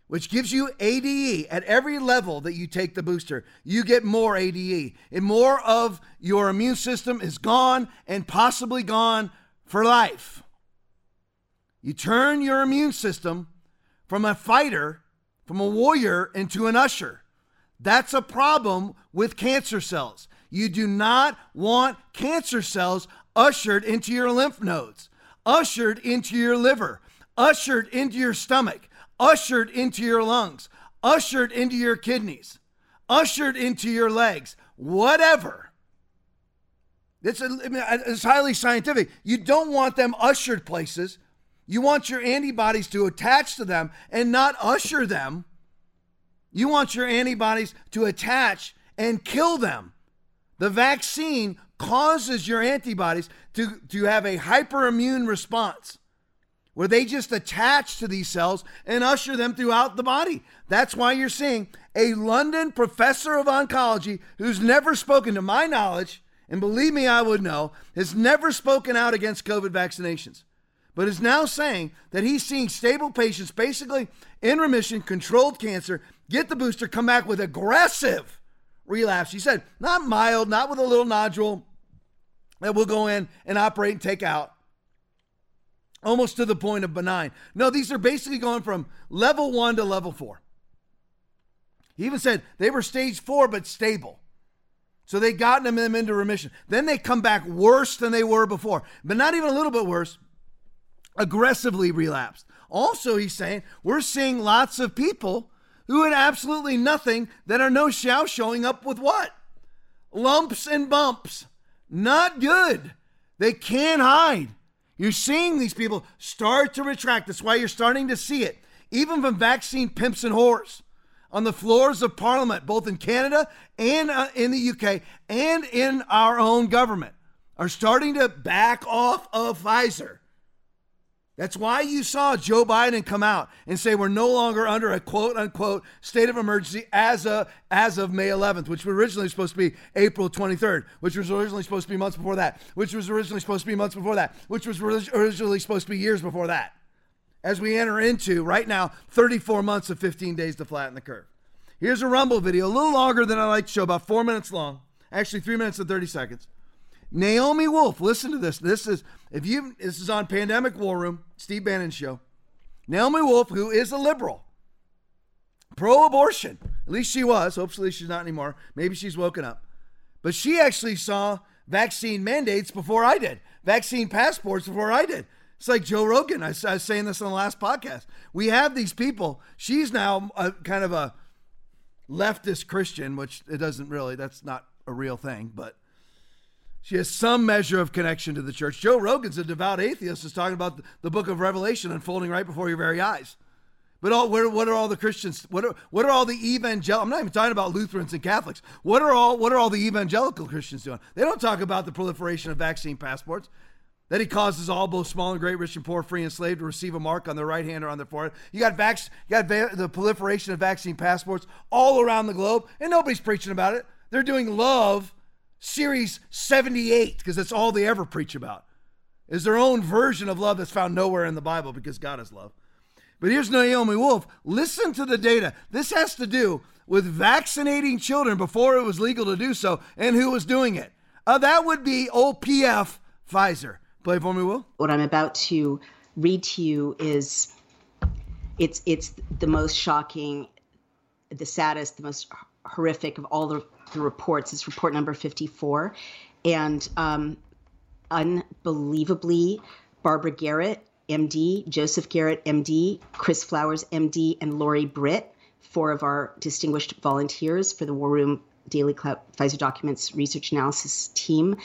which gives you ADE at every level that you take the booster. You get more ADE, and more of your immune system is gone and possibly gone for life. You turn your immune system from a fighter, from a warrior, into an usher. That's a problem with cancer cells. You do not want cancer cells ushered into your lymph nodes, ushered into your liver, ushered into your stomach, ushered into your lungs, ushered into your kidneys, ushered into your legs, whatever. It's, it's highly scientific. You don't want them ushered places. You want your antibodies to attach to them and not usher them. You want your antibodies to attach and kill them. The vaccine causes your antibodies to, to have a hyperimmune response where they just attach to these cells and usher them throughout the body. That's why you're seeing a London professor of oncology who's never spoken to my knowledge, and believe me, I would know, has never spoken out against COVID vaccinations, but is now saying that he's seeing stable patients basically in remission, controlled cancer, get the booster, come back with aggressive relapse. He said, not mild, not with a little nodule that we'll go in and operate and take out almost to the point of benign. No, these are basically going from level one to level four. He even said they were stage four, but stable. So they gotten them into remission. Then they come back worse than they were before, but not even a little bit worse, aggressively relapsed. Also, he's saying we're seeing lots of people who had absolutely nothing that are no show showing up with what? Lumps and bumps. Not good. They can't hide. You're seeing these people start to retract. That's why you're starting to see it, even from vaccine pimps and whores on the floors of Parliament, both in Canada and uh, in the UK and in our own government, are starting to back off of Pfizer. That's why you saw Joe Biden come out and say we're no longer under a quote unquote state of emergency as of, as of May 11th, which was originally supposed to be April 23rd, which was originally supposed to be months before that, which was originally supposed to be months before that, which was originally supposed to be years before that. As we enter into right now 34 months of 15 days to flatten the curve. Here's a Rumble video, a little longer than I like to show, about four minutes long, actually three minutes and 30 seconds. Naomi Wolf, listen to this. This is if you this is on Pandemic War Room, Steve Bannon show. Naomi Wolf, who is a liberal, pro-abortion. At least she was. Hopefully she's not anymore. Maybe she's woken up. But she actually saw vaccine mandates before I did, vaccine passports before I did. It's like Joe Rogan. I, I was saying this on the last podcast. We have these people. She's now a, kind of a leftist Christian, which it doesn't really, that's not a real thing, but she has some measure of connection to the church. Joe Rogan's a devout atheist, is talking about the book of Revelation unfolding right before your very eyes. But all, what, are, what are all the Christians? What are, what are all the evangelical? I'm not even talking about Lutherans and Catholics. What are all what are all the evangelical Christians doing? They don't talk about the proliferation of vaccine passports. That he causes all, both small and great, rich and poor, free and slave, to receive a mark on their right hand or on their forehead. You got vac- you got va- the proliferation of vaccine passports all around the globe, and nobody's preaching about it. They're doing love Series 78, because that's all they ever preach about, is their own version of love that's found nowhere in the Bible because God is love. But here's Naomi Wolf. Listen to the data. This has to do with vaccinating children before it was legal to do so and who was doing it. Uh, that would be OPF Pfizer. Play for me, Will. What I'm about to read to you is it's it's the most shocking, the saddest, the most horrific of all the the reports. It's report number 54. And um, unbelievably, Barbara Gehrett, MD, Joseph Gehrett, MD, Chris Flowers, MD, and Lori Britt, four of our distinguished volunteers for the War Room DailyClout Pfizer Documents Research Analysis team,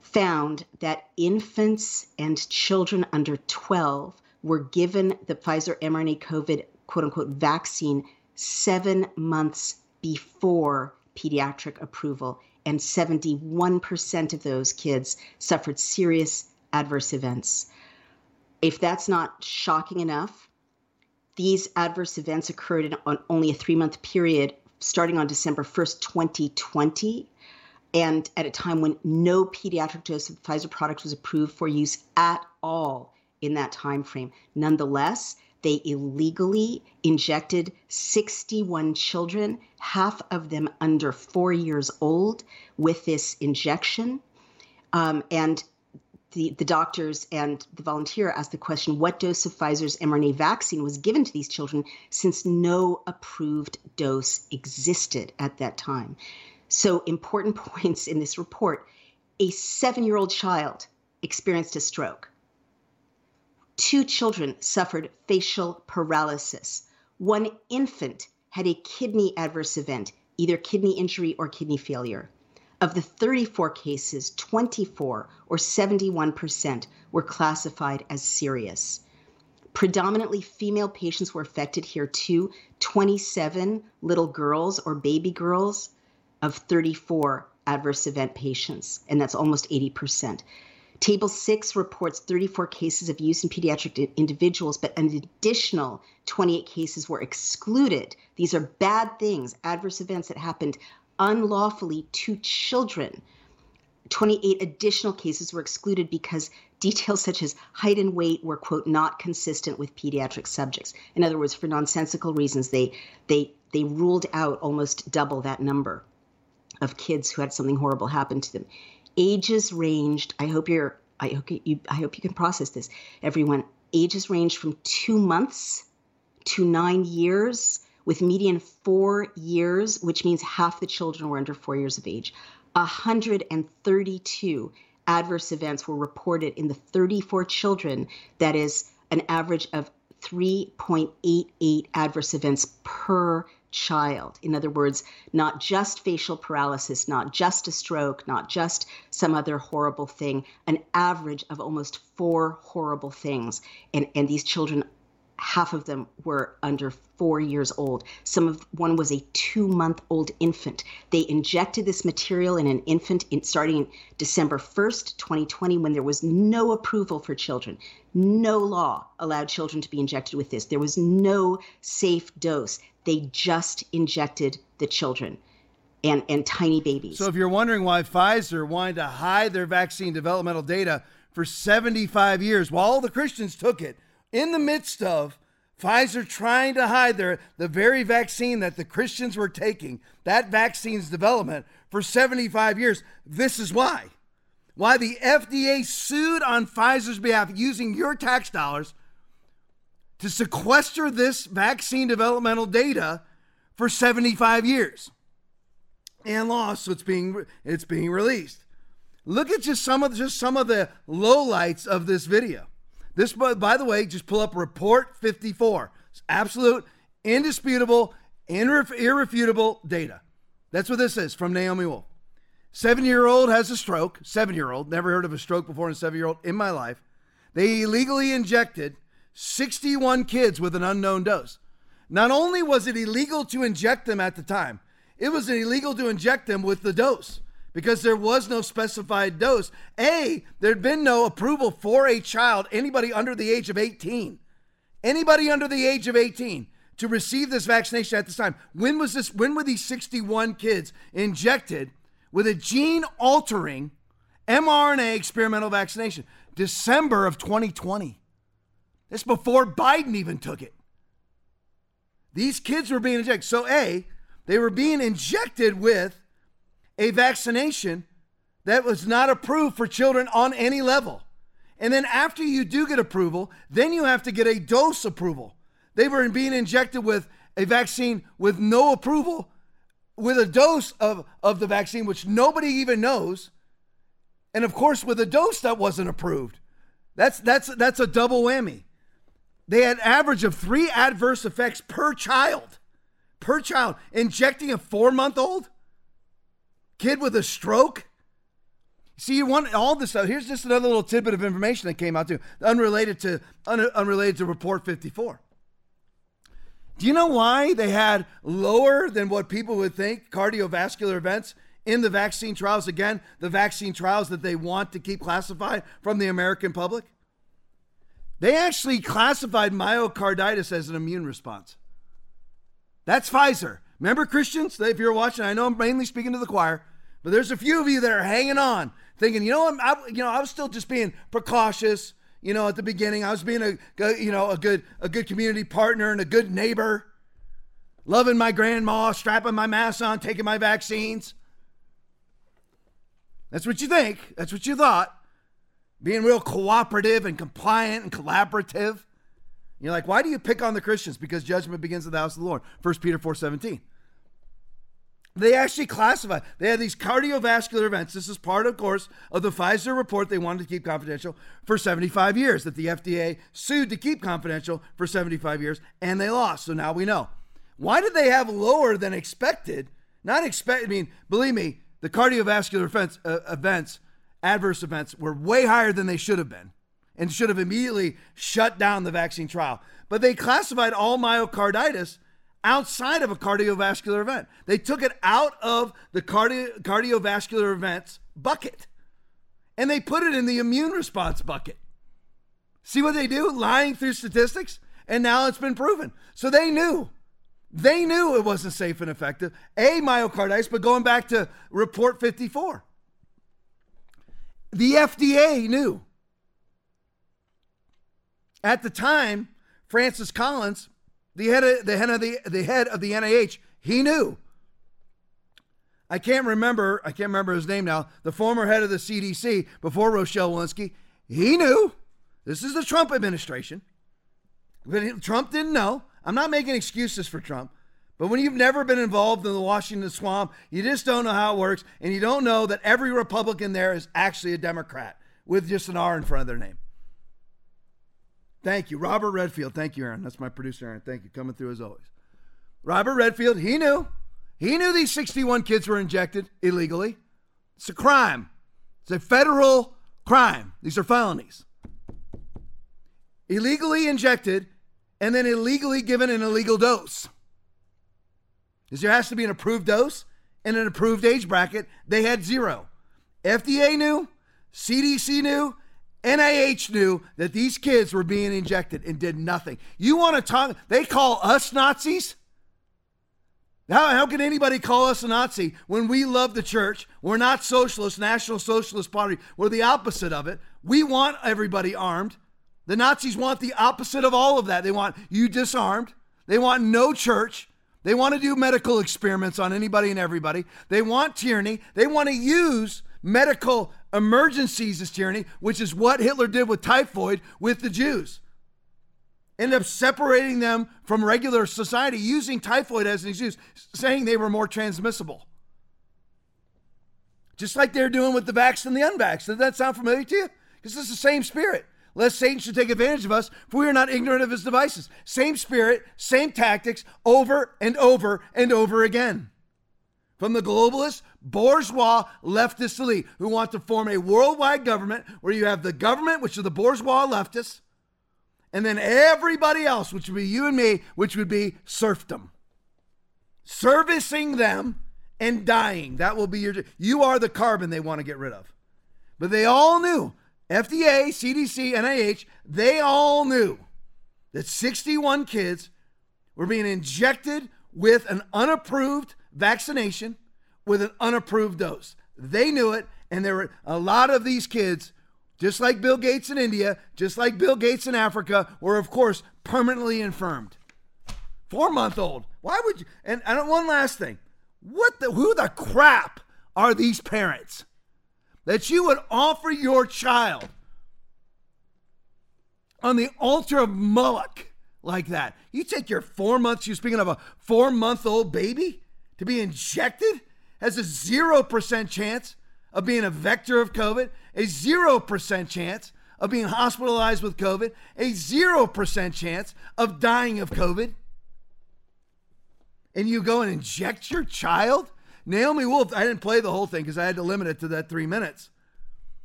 found that infants and children under 12 were given the Pfizer mRNA COVID quote unquote vaccine seven months before pediatric approval, and 71% of those kids suffered serious adverse events. If that's not shocking enough, these adverse events occurred in on only a three month period starting on December 1st, 2020, and at a time when no pediatric dose of Pfizer product was approved for use at all in that time frame. Nonetheless, they illegally injected 61 children, half of them under four years old, with this injection. Um, and the, the doctors and the volunteer asked the question what dose of Pfizer's mRNA vaccine was given to these children since no approved dose existed at that time. So, important points in this report a seven year old child experienced a stroke. Two children suffered facial paralysis. One infant had a kidney adverse event, either kidney injury or kidney failure. Of the 34 cases, 24 or 71% were classified as serious. Predominantly female patients were affected here too 27 little girls or baby girls of 34 adverse event patients, and that's almost 80%. Table 6 reports 34 cases of use in pediatric individuals, but an additional 28 cases were excluded. These are bad things, adverse events that happened unlawfully to children. 28 additional cases were excluded because details such as height and weight were quote not consistent with pediatric subjects in other words for nonsensical reasons they they they ruled out almost double that number of kids who had something horrible happen to them ages ranged i hope you're i hope you i hope you can process this everyone ages ranged from 2 months to 9 years with median four years, which means half the children were under four years of age. 132 adverse events were reported in the 34 children. That is an average of 3.88 adverse events per child. In other words, not just facial paralysis, not just a stroke, not just some other horrible thing, an average of almost four horrible things. And, and these children half of them were under four years old. Some of one was a two month old infant. They injected this material in an infant in, starting December 1st, 2020, when there was no approval for children. No law allowed children to be injected with this. There was no safe dose. They just injected the children. And, and tiny babies. So, if you're wondering why Pfizer wanted to hide their vaccine developmental data for 75 years while all the Christians took it, in the midst of Pfizer trying to hide their the very vaccine that the Christians were taking, that vaccine's development for 75 years. This is why. Why the FDA sued on Pfizer's behalf using your tax dollars to sequester this vaccine developmental data for 75 years. And lost, so it's being it's being released. Look at just some of just some of the lowlights of this video. This, by the way, just pull up report 54. It's absolute, indisputable, irref- irrefutable data. That's what this is from Naomi Wolf. Seven year old has a stroke. Seven year old, never heard of a stroke before in seven year old in my life. They illegally injected 61 kids with an unknown dose. Not only was it illegal to inject them at the time, it was illegal to inject them with the dose because there was no specified dose. A, there'd been no approval for a child, anybody under the age of 18, anybody under the age of 18 to receive this vaccination at this time. When was this? When were these 61 kids injected with a gene altering mRNA experimental vaccination? December of 2020. This before Biden even took it. These kids were being injected. So, A, they were being injected with a vaccination that was not approved for children on any level. And then after you do get approval, then you have to get a dose approval. They were being injected with a vaccine with no approval, with a dose of, of the vaccine, which nobody even knows. And of course, with a dose that wasn't approved. That's that's that's a double whammy. They had average of three adverse effects per child. Per child. Injecting a four-month-old kid with a stroke. See, you want all this stuff. Here's just another little tidbit of information that came out too, unrelated to un, unrelated to Report 54. Do you know why they had lower than what people would think cardiovascular events in the vaccine trials? Again, the vaccine trials that they want to keep classified from the American public. They actually classified myocarditis as an immune response. That's Pfizer. Remember, Christians, if you're watching, I know I'm mainly speaking to the choir. But there's a few of you that are hanging on, thinking, you know, I'm, I, you know, I was still just being precautious. You know, at the beginning, I was being a, you know, a good, a good community partner and a good neighbor, loving my grandma, strapping my mask on, taking my vaccines. That's what you think. That's what you thought. being real cooperative and compliant and collaborative. You're like, why do you pick on the Christians? Because judgment begins at the house of the Lord. 1 Peter 4 17. They actually classify. They had these cardiovascular events. This is part, of course, of the Pfizer report they wanted to keep confidential for 75 years, that the FDA sued to keep confidential for 75 years, and they lost. So now we know. Why did they have lower than expected? Not expect. I mean, believe me, the cardiovascular events, uh, events, adverse events, were way higher than they should have been, and should have immediately shut down the vaccine trial. But they classified all myocarditis outside of a cardiovascular event. They took it out of the cardio- cardiovascular events bucket and they put it in the immune response bucket. See what they do? Lying through statistics. And now it's been proven. So they knew. They knew it wasn't safe and effective. A, myocarditis, but going back to report 54. The FDA knew. At the time, Francis Collins the head of the head of the, the head of the NIH, he knew. I can't remember, I can't remember his name now, the former head of the CDC before Rochelle Walensky, he knew. This is the Trump administration. But Trump didn't know. I'm not making excuses for Trump. But when you've never been involved in the Washington swamp, you just don't know how it works, and you don't know that every Republican there is actually a Democrat with just an R in front of their name. Thank you. Robert Redfield. Thank you, Aaron. That's my producer, Aaron. Thank you. Coming through as always. Robert Redfield, he knew. He knew these 61 kids were injected illegally. It's a crime. It's a federal crime. These are felonies. Illegally injected and then illegally given an illegal dose. Because there has to be an approved dose and an approved age bracket. They had zero. FDA knew, CDC knew, NIH knew that these kids were being injected and did nothing. You want to talk? They call us Nazis? How, how can anybody call us a Nazi when we love the church? We're not socialist, National Socialist Party. We're the opposite of it. We want everybody armed. The Nazis want the opposite of all of that. They want you disarmed. They want no church. They want to do medical experiments on anybody and everybody. They want tyranny. They want to use medical emergencies as tyranny, which is what Hitler did with typhoid with the Jews. Ended up separating them from regular society, using typhoid as an excuse, saying they were more transmissible. Just like they're doing with the vax and the unvaxxed. Does that sound familiar to you? Because it's the same spirit. Lest Satan should take advantage of us, for we are not ignorant of his devices. Same spirit, same tactics, over and over and over again from the globalist, bourgeois, leftist elite who want to form a worldwide government where you have the government, which are the bourgeois leftists, and then everybody else, which would be you and me, which would be serfdom. Servicing them and dying. That will be your. You are the carbon they want to get rid of. But they all knew FDA, CDC, NIH, they all knew that 61 kids were being injected with an unapproved vaccination with an unapproved dose. They knew it, and there were a lot of these kids, just like Bill Gates in India, just like Bill Gates in Africa, were of course permanently infirmed. Four month old. Why would you? And, one last thing. What the? Who the crap are these parents that you would offer your child on the altar of Moloch like that? You take your four months. You're speaking of a four month old baby to be injected has a 0% chance of being a vector of COVID, a 0% chance of being hospitalized with COVID, a 0% chance of dying of COVID. And you go and inject your child? Naomi Wolf, I didn't play the whole thing because I had to limit it to that three minutes.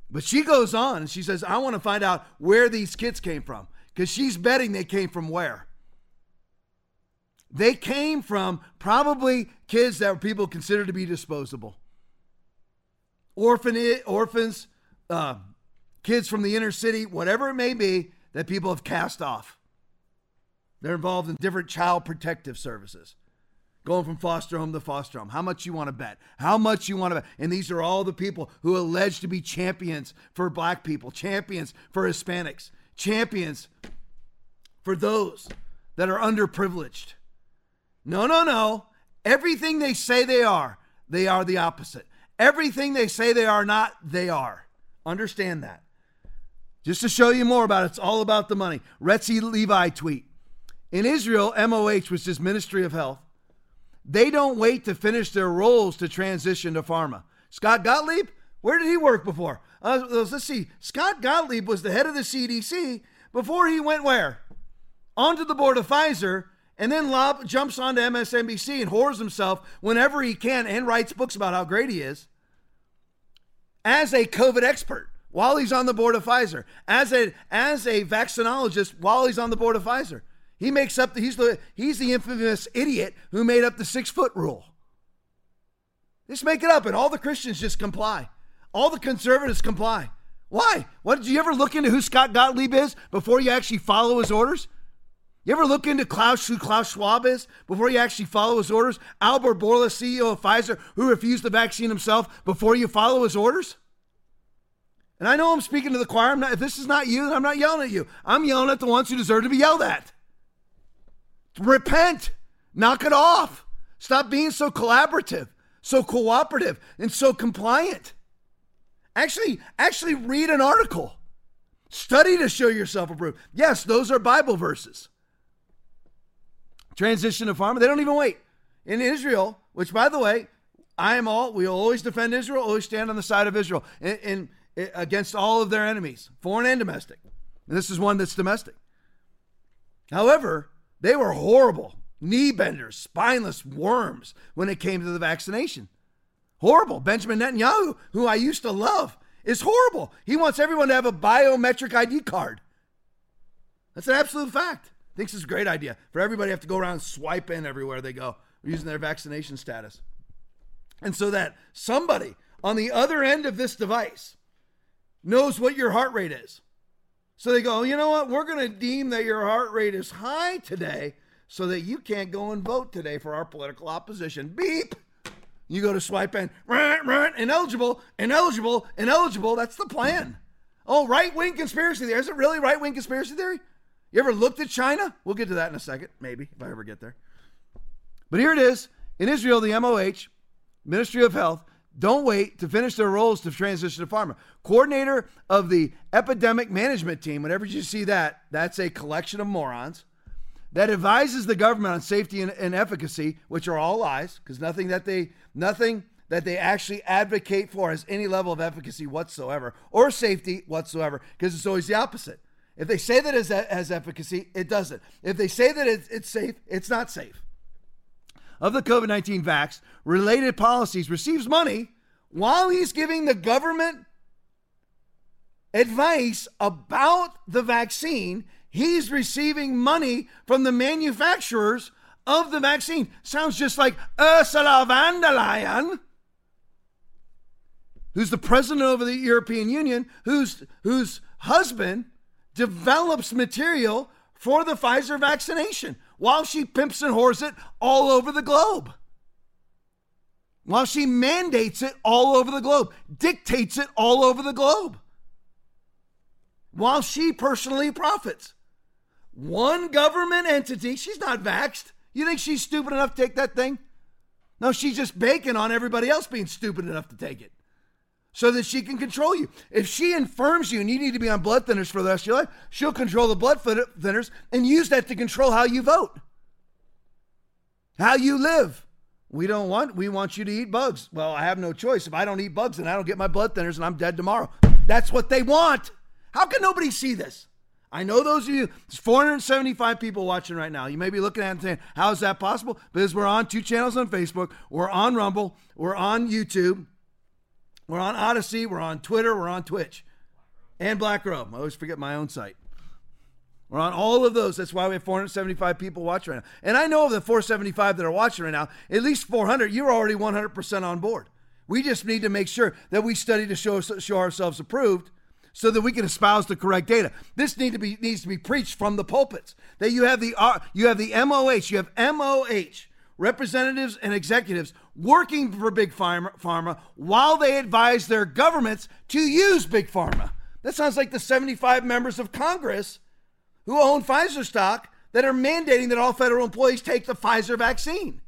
But she goes on and she says, I want to find out where these kids came from because she's betting they came from where? They came from probably kids that people considered to be disposable. Orphan, orphans, uh, kids from the inner city, whatever it may be, that people have cast off. They're involved in different child protective services, going from foster home to foster home. How much you want to bet? How much you want to bet? And these are all the people who allege to be champions for black people, champions for Hispanics, champions for those that are underprivileged. No, no, no. Everything they say they are, they are the opposite. Everything they say they are not, they are. Understand that. Just to show you more about it, it's all about the money. Retsef Levi tweet. In Israel, MOH, which is Ministry of Health, they don't wait to finish their roles to transition to pharma. Scott Gottlieb, where did he work before? Uh, let's see. Scott Gottlieb was the head of the CDC before he went where? Onto the board of Pfizer and then Lob jumps onto MSNBC and whores himself whenever he can and writes books about how great he is as a COVID expert while he's on the board of Pfizer, as a as a vaccinologist while he's on the board of Pfizer. He makes up the, he's the he's the infamous idiot who made up the six foot rule. Just make it up, and all the Christians just comply. All the conservatives comply. Why? What did you ever look into who Scott Gottlieb is before you actually follow his orders? You ever look into Klaus, who Klaus Schwab is before you actually follow his orders? Albert Bourla, CEO of Pfizer, who refused the vaccine himself before you follow his orders? And I know I'm speaking to the choir. Not, if this is not you, then I'm not yelling at you. I'm yelling at the ones who deserve to be yelled at. Repent. Knock it off. Stop being so collaborative, so cooperative, and so compliant. Actually, actually read an article. Study to show yourself approved. Yes, those are Bible verses transition to pharma. They don't even wait. In Israel, which by the way, I am all, we always defend Israel, always stand on the side of Israel in, in against all of their enemies, foreign and domestic. And this is one that's domestic. However, they were horrible, knee benders, spineless worms when it came to the vaccination. Horrible. Benjamin Netanyahu, who I used to love, is horrible. He wants everyone to have a biometric ID card. That's an absolute fact thinks it's a great idea for everybody to have to go around swiping everywhere they go using their vaccination status. And so that somebody on the other end of this device knows what your heart rate is. So they go, oh, you know what? We're going to deem that your heart rate is high today so that you can't go and vote today for our political opposition. Beep. You go to swipe in, run, run, ineligible, ineligible, ineligible. That's the plan. Oh, right wing conspiracy theory. Is it really right wing conspiracy theory? You ever looked at China? We'll get to that in a second, maybe, if I ever get there. But here it is. In Israel, the MOH, Ministry of Health, don't wait to finish their roles to transition to pharma. Coordinator of the epidemic management team, whenever you see that, that's a collection of morons that advises the government on safety and, and efficacy, which are all lies, because nothing that they nothing that they actually advocate for has any level of efficacy whatsoever or safety whatsoever, because it's always the opposite. If they say that it has efficacy, it doesn't. If they say that it's safe, it's not safe. Of the COVID 19 vax related policies receives money while he's giving the government advice about the vaccine. He's receiving money from the manufacturers of the vaccine. Sounds just like Ursula von der Leyen, who's the president of the European Union, whose whose husband develops material for the Pfizer vaccination while she pimps and whores it all over the globe. While she mandates it all over the globe, dictates it all over the globe. While she personally profits. One government entity, she's not vaxxed. You think she's stupid enough to take that thing? No, she's just banking on everybody else being stupid enough to take it so that she can control you. If she infirms you and you need to be on blood thinners for the rest of your life, she'll control the blood thinners and use that to control how you vote, how you live. We don't want, we want you to eat bugs. Well, I have no choice. If I don't eat bugs, then I don't get my blood thinners and I'm dead tomorrow. That's what they want. How can nobody see this? I know those of you, there's 475 people watching right now. You may be looking at it and saying, How is that possible? Because we're on two channels on Facebook, we're on Rumble, we're on YouTube, we're on Odysee. we're on Twitter, we're on Twitch, and Black Robe. I always forget my own site. We're on all of those. That's why we have 475 people watching right now. And I know of the 475 that are watching right now, at least 400, you're already 100% on board. We just need to make sure that we study to show, show ourselves approved so that we can espouse the correct data. This need to be, needs to be preached from the pulpits. That you have the, uh, you have the MOH, you have MOH, representatives and executives working for Big Pharma, while they advise their governments to use Big Pharma. That sounds like the 75 members of Congress who own Pfizer stock that are mandating that all federal employees take the Pfizer vaccine.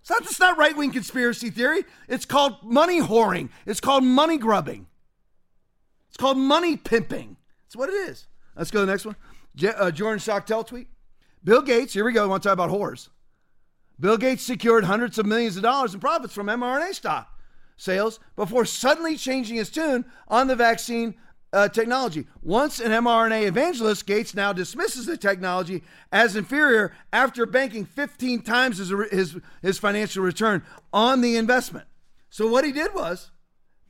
It's not, just not right wing conspiracy theory. It's called money whoring. It's called money grubbing. It's called money pimping. That's what it is. Let's go to the next one. J- uh, Jordan Schachtel tweet. Bill Gates, here we go. I want to talk about whores. Bill Gates secured hundreds of millions of dollars in profits from mRNA stock sales before suddenly changing his tune on the vaccine uh, technology. Once an mRNA evangelist, Gates now dismisses the technology as inferior after banking 15 times his, his, his financial return on the investment. So what he did was,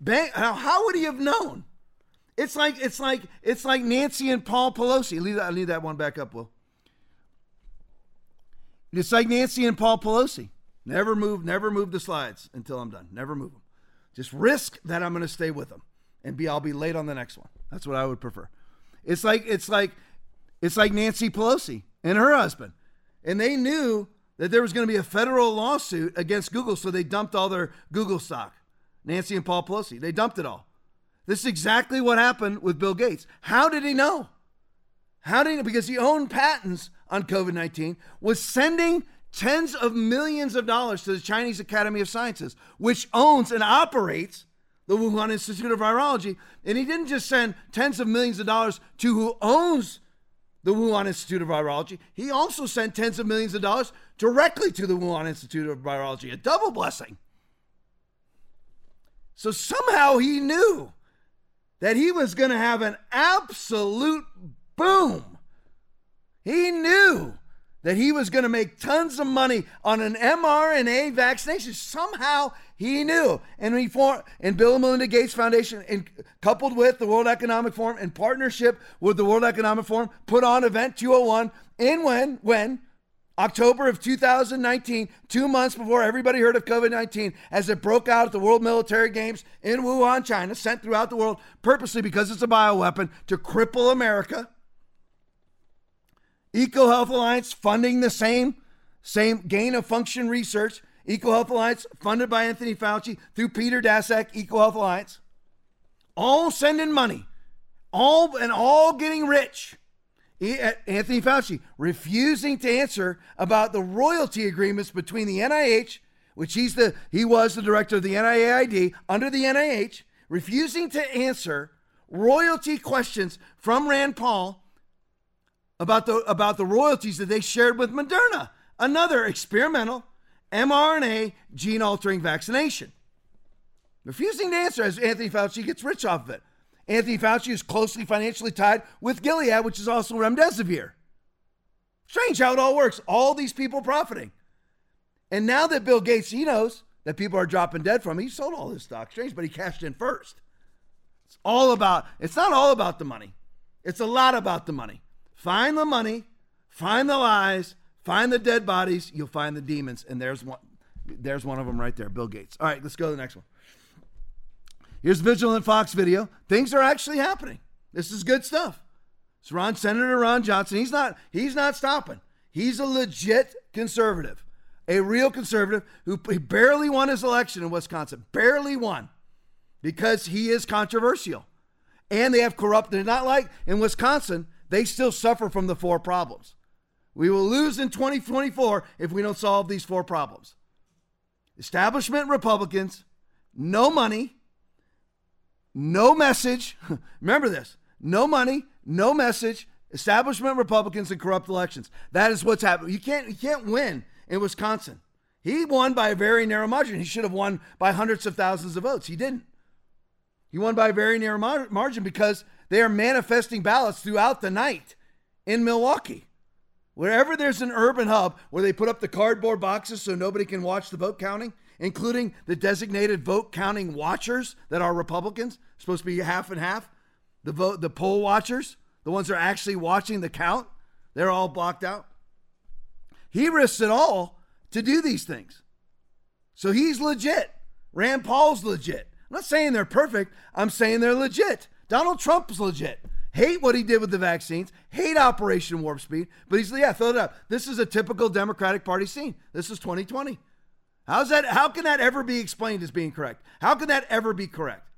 bank, how, how would he have known? It's like it's like it's like Nancy and Paul Pelosi. Leave that. Need that one back up, Will. It's like Nancy and Paul Pelosi. Never move, never move the slides until I'm done. Never move them. Just risk that I'm going to stay with them and be I'll be late on the next one. That's what I would prefer. It's like it's like it's like Nancy Pelosi and her husband. And they knew that there was going to be a federal lawsuit against Google, so they dumped all their Google stock. Nancy and Paul Pelosi, they dumped it all. This is exactly what happened with Bill Gates. How did he know? How did he? Because he owned patents on COVID 19, was sending tens of millions of dollars to the Chinese Academy of Sciences, which owns and operates the Wuhan Institute of Virology. And he didn't just send tens of millions of dollars to who owns the Wuhan Institute of Virology, he also sent tens of millions of dollars directly to the Wuhan Institute of Virology, a double blessing. So somehow he knew that he was going to have an absolute boom. He knew that he was going to make tons of money on an mRNA vaccination. Somehow he knew. And he formed, and Bill and Melinda Gates Foundation, and coupled with the World Economic Forum, in partnership with the World Economic Forum, put on Event 201 in when when October of 2019, two months before everybody heard of COVID 19, as it broke out at the World Military Games in Wuhan, China, sent throughout the world purposely because it's a bioweapon to cripple America. EcoHealth Alliance funding the same, same gain of function research. EcoHealth Alliance funded by Anthony Fauci through Peter Daszak, EcoHealth Alliance. All sending money, all and all getting rich. Uh, Anthony Fauci refusing to answer about the royalty agreements between the NIH, which he's the he was the director of the NIAID under the NIH, refusing to answer royalty questions from Rand Paul about the about the royalties that they shared with Moderna, another experimental mRNA gene altering vaccination. Refusing to answer as Anthony Fauci gets rich off of it. Anthony Fauci is closely financially tied with Gilead, which is also remdesivir. Strange how it all works. All these people profiting. And now that Bill Gates, he knows that people are dropping dead from he sold all his stock. Strange, but he cashed in first. It's all about, it's not all about the money. It's a lot about the money. Find the money, find the lies, find the dead bodies, you'll find the demons. And there's one there's one of them right there, Bill Gates. All right, let's go to the next one. Here's Vigilant Fox video. Things are actually happening. This is good stuff. It's Ron Senator Ron Johnson. He's not he's not stopping. He's a legit conservative. A real conservative who barely won his election in Wisconsin. Barely won. Because he is controversial. And they have corrupt, they're not like in Wisconsin, they still suffer from the four problems. We will lose in 2024 if we don't solve these four problems establishment Republicans, no money, no message. Remember this no money, no message, establishment Republicans, and corrupt elections. That is what's happening. You can't, you can't win in Wisconsin. He won by a very narrow margin. He should have won by hundreds of thousands of votes. He didn't. He won by a very narrow margin because they are manifesting ballots throughout the night in Milwaukee. Wherever there's an urban hub where they put up the cardboard boxes so nobody can watch the vote counting, including the designated vote counting watchers that are Republicans, supposed to be half and half, the vote the poll watchers, the ones that are actually watching the count, they're all blocked out. He risks it all to do these things. So he's legit. Rand Paul's legit. I'm not saying they're perfect. I'm saying they're legit. Donald Trump's legit. Hate what he did with the vaccines, hate Operation Warp Speed, but he's, yeah, fill it up. This is a typical Democratic Party scene. This is 2020. How's that? How can that ever be explained as being correct? How can that ever be correct?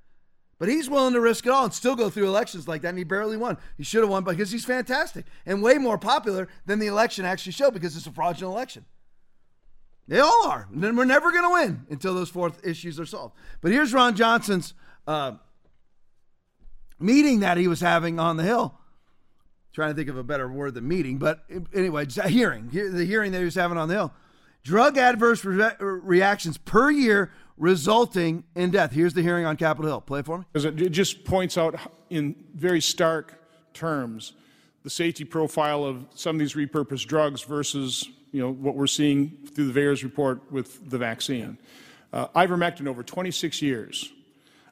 But he's willing to risk it all and still go through elections like that, and he barely won. He should have won because he's fantastic and way more popular than the election actually showed because it's a fraudulent election. They all are. And we're never going to win until those fourth issues are solved. But here's Ron Johnson's uh, meeting that he was having on the Hill. Trying to think of a better word than meeting, but anyway, hearing, the hearing that he was having on the Hill. Drug adverse re- reactions per year resulting in death. Here's the hearing on Capitol Hill. Play it for me. Because it just points out in very stark terms the safety profile of some of these repurposed drugs versus you know what we're seeing through the VAERS report with the vaccine. Uh, ivermectin over 26 years,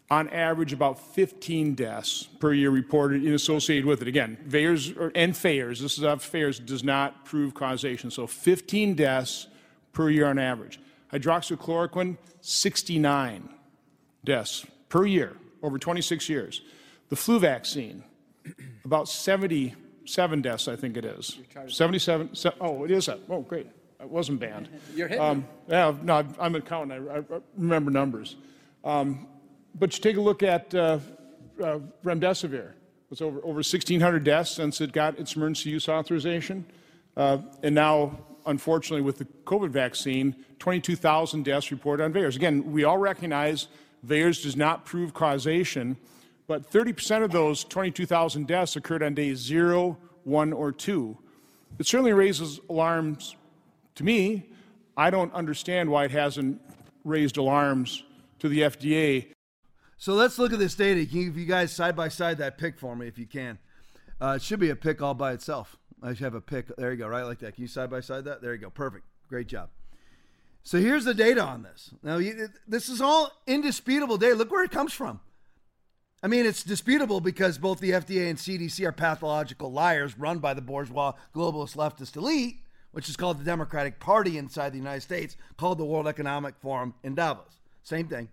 on average about 15 deaths per year reported in associated with it. Again, VAERS or, and FAERS, this is of FAERS, does not prove causation. So 15 deaths per year on average. Hydroxychloroquine, 69 deaths per year over 26 years. The flu vaccine, about 77 deaths, I think it is. 77. oh, it is that. Oh, great. It wasn't banned. You're hitting um, Yeah, no, I'm accounting. I, I remember numbers. Um, but you take a look at uh, uh, remdesivir. It's over, over 1,600 deaths since it got its emergency use authorization. Uh, and now, unfortunately, with the COVID vaccine, 22,000 deaths reported on VAERS. Again, we all recognize VAERS does not prove causation, but 30% of those 22,000 deaths occurred on days zero, one, or two. It certainly raises alarms to me. I don't understand why it hasn't raised alarms to the FDA. So let's look at this data. Can you, you guys side by side that pick for me if you can? Uh, it should be a pick all by itself. I should have a pick. There you go, right like that. Can you side by side that? There you go. Perfect. Great job. So here's the data on this. Now, this is all indisputable data. Look where it comes from. I mean, it's disputable because both the FDA and CDC are pathological liars run by the bourgeois globalist leftist elite, which is called the Democratic Party inside the United States, called the World Economic Forum in Davos. Same thing.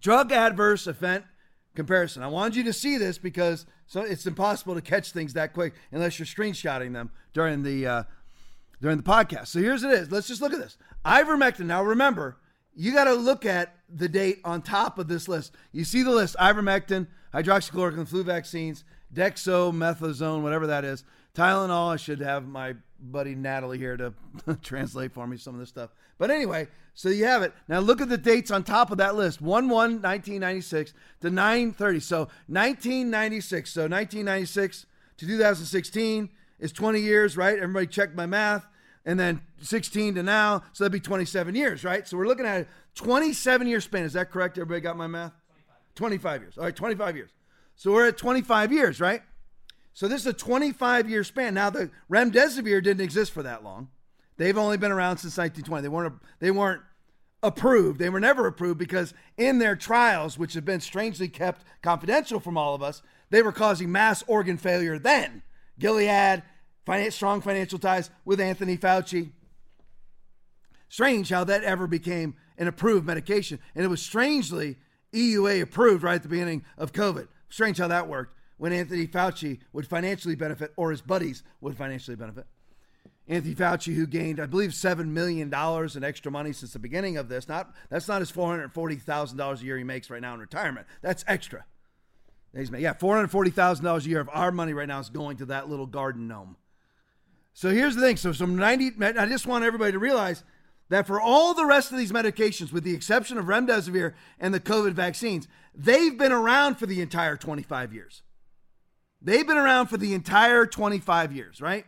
Drug adverse event comparison. I wanted you to see this because so it's impossible to catch things that quick unless you're screenshotting them during the uh, during the podcast. So here's it is. Let's just look at this. Ivermectin. Now remember, you got to look at the date on top of this list. You see the list: ivermectin, hydroxychloroquine, flu vaccines, dexamethasone, whatever that is, Tylenol. I should have my buddy Natalie here to translate for me some of this stuff. But anyway, so you have it. Now look at the dates on top of that list 1 1 1996 to 930. So 1996. So 1996 to 2016 is 20 years, right? Everybody check my math. And then 16 to now, so that'd be 27 years, right? So we're looking at a 27 year span. Is that correct? Everybody got my math? 25. 25 years. All right, 25 years. So we're at 25 years, right? So this is a 25 year span. Now the remdesivir didn't exist for that long. They've only been around since 1920. They weren't they weren't approved. They were never approved because in their trials, which have been strangely kept confidential from all of us, they were causing mass organ failure then. Gilead strong financial ties with Anthony Fauci. Strange how that ever became an approved medication. And it was strangely EUA approved right at the beginning of COVID. Strange how that worked when Anthony Fauci would financially benefit or his buddies would financially benefit. Anthony Fauci, who gained, I believe, $7 million in extra money since the beginning of this. Not That's not his $440,000 a year he makes right now in retirement. That's extra. He's made, yeah, $440,000 a year of our money right now is going to that little garden gnome. So here's the thing. So some 90, I just want everybody to realize that for all the rest of these medications, with the exception of remdesivir and the COVID vaccines, they've been around for the entire 25 years. They've been around for the entire 25 years, right?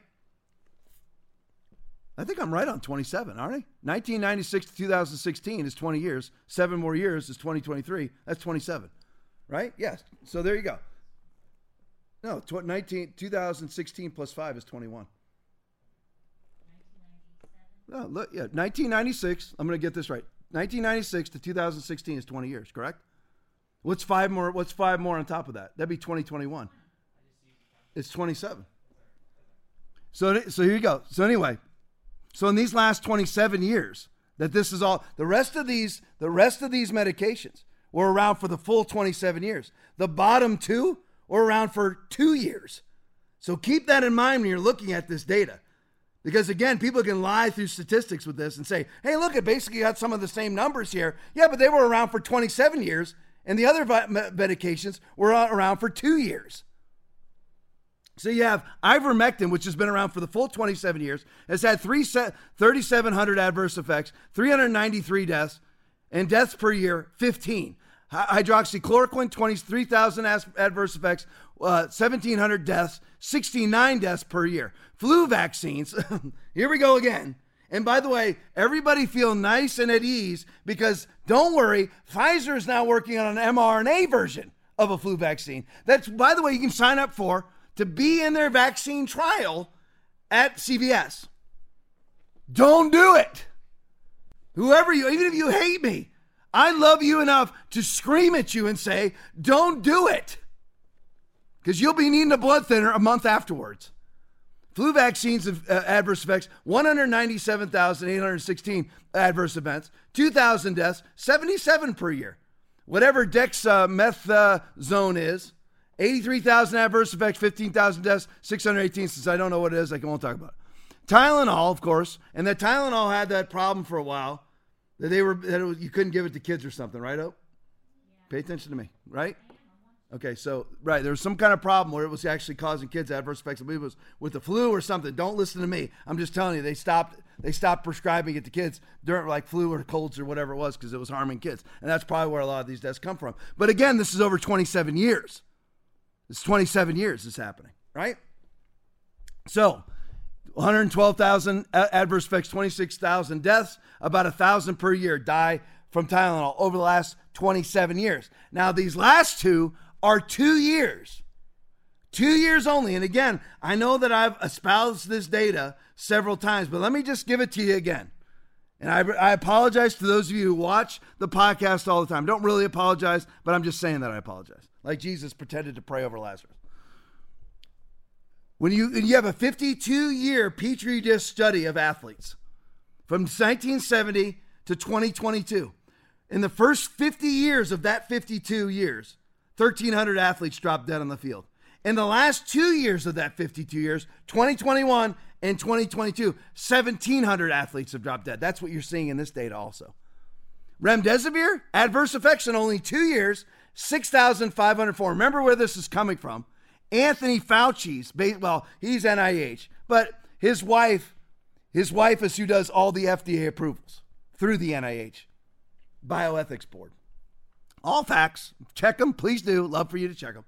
I think I'm right on 27, aren't I? 1996 to 2016 is 20 years. Seven more years is 2023. That's 27, right? Yes. So there you go. No, 19, 2016 plus 5 is 21. No, look, yeah, 1996. I'm going to get this right. 1996 to 2016 is 20 years, correct? What's five more? What's five more on top of that? That'd be 2021. It's 27. So, so here you go. So anyway, so in these last 27 years, that this is all the rest of these, the rest of these medications were around for the full 27 years. The bottom two were around for two years. So keep that in mind when you're looking at this data. Because again, people can lie through statistics with this and say, hey, look, it basically got some of the same numbers here. Yeah, but they were around for 27 years, and the other medications were around for two years. So you have ivermectin, which has been around for the full 27 years, has had 3,700 adverse effects, 393 deaths, and deaths per year, 15. Hydroxychloroquine, 23,000 adverse effects, uh, 1,700 deaths, 69 deaths per year. Flu vaccines, here we go again. And by the way, everybody feel nice and at ease because don't worry, Pfizer is now working on an mRNA version of a flu vaccine. That's, by the way, you can sign up for to be in their vaccine trial at CVS. Don't do it. Whoever you, even if you hate me, I love you enough to scream at you and say, don't do it. Because you'll be needing a blood thinner a month afterwards. Flu vaccines of uh, adverse effects 197,816 adverse events, 2,000 deaths, 77 per year. Whatever dexamethasone is, 83,000 adverse effects, 15,000 deaths, 618. Since I don't know what it is, I won't talk about it. Tylenol, of course, and that Tylenol had that problem for a while that they were that was, you couldn't give it to kids or something, right? Oh, yeah. pay attention to me, right? Okay, so right, there was some kind of problem where it was actually causing kids adverse effects. I believe it was with the flu or something. Don't listen to me. I'm just telling you, they stopped they stopped prescribing it to kids during like flu or colds or whatever it was because it was harming kids, and that's probably where a lot of these deaths come from. But again, this is over 27 years. It's 27 years this happening, right? So 112,000 adverse effects, 26,000 deaths, about a thousand per year die from Tylenol over the last 27 years. Now, these last two are two years, two years only. And again, I know that I've espoused this data several times, but let me just give it to you again. And I, I apologize to those of you who watch the podcast all the time. Don't really apologize, but I'm just saying that I apologize. Like Jesus pretended to pray over Lazarus. When you, you have a 52 year Petri dish study of athletes from 1970 to 2022, in the first 50 years of that 52 years, 1,300 athletes dropped dead on the field. In the last two years of that 52 years, 2021 and 2022, 1,700 athletes have dropped dead. That's what you're seeing in this data also. Remdesivir, adverse effects in only two years, 6,504. Remember where this is coming from. Anthony Fauci's, well, he's NIH, but his wife, his wife is who does all the FDA approvals through the NIH Bioethics Board. All facts. Check them, please do. Love for you to check them.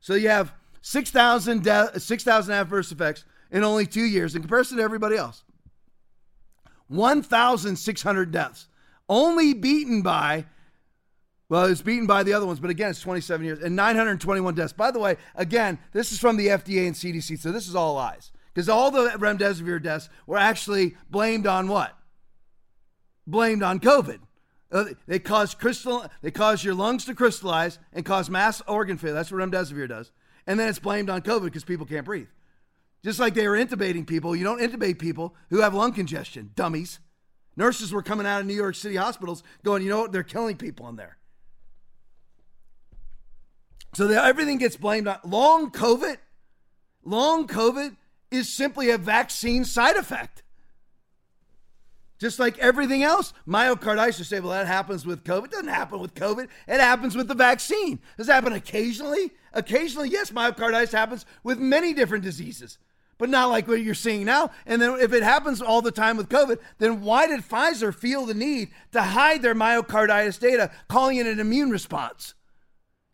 So you have 6,000 de- 6, adverse effects in only two years in comparison to everybody else. 1,600 deaths, only beaten by well, it's beaten by the other ones, but again, it's 27 years and 921 deaths. By the way, again, this is from the FDA and CDC, so this is all lies. Because all the remdesivir deaths were actually blamed on what? Blamed on COVID. Uh, they cause crystal. They cause your lungs to crystallize and cause mass organ failure. That's what remdesivir does. And then it's blamed on COVID because people can't breathe. Just like they were intubating people, you don't intubate people who have lung congestion, dummies. Nurses were coming out of New York City hospitals going, you know what? They're killing people in there. So that everything gets blamed on long COVID. Long COVID is simply a vaccine side effect. Just like everything else, myocarditis, say, well, that happens with COVID. It doesn't happen with COVID. It happens with the vaccine. Does it happen occasionally? Occasionally, yes, myocarditis happens with many different diseases, but not like what you're seeing now. And then if it happens all the time with COVID, then why did Pfizer feel the need to hide their myocarditis data, calling it an immune response?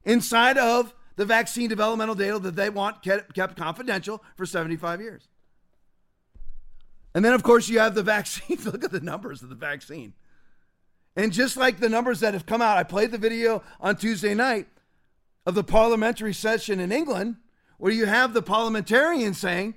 Inside of the vaccine developmental data that they want kept confidential for 75 years. And then, of course, you have the vaccine. Look at the numbers of the vaccine. And just like the numbers that have come out, I played the video on Tuesday night of the parliamentary session in England where you have the parliamentarian saying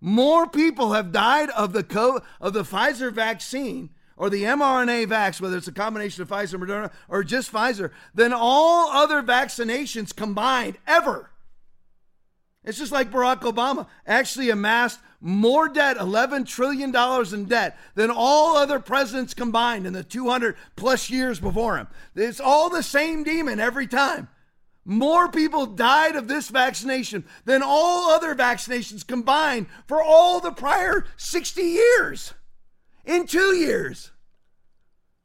more people have died of the COVID, of the Pfizer vaccine or the mRNA vax, whether it's a combination of Pfizer, Moderna, or just Pfizer, than all other vaccinations combined ever. It's just like Barack Obama actually amassed more debt, $11 trillion in debt, than all other presidents combined in the 200 plus years before him. It's all the same demon every time. More people died of this vaccination than all other vaccinations combined for all the prior 60 years in two years.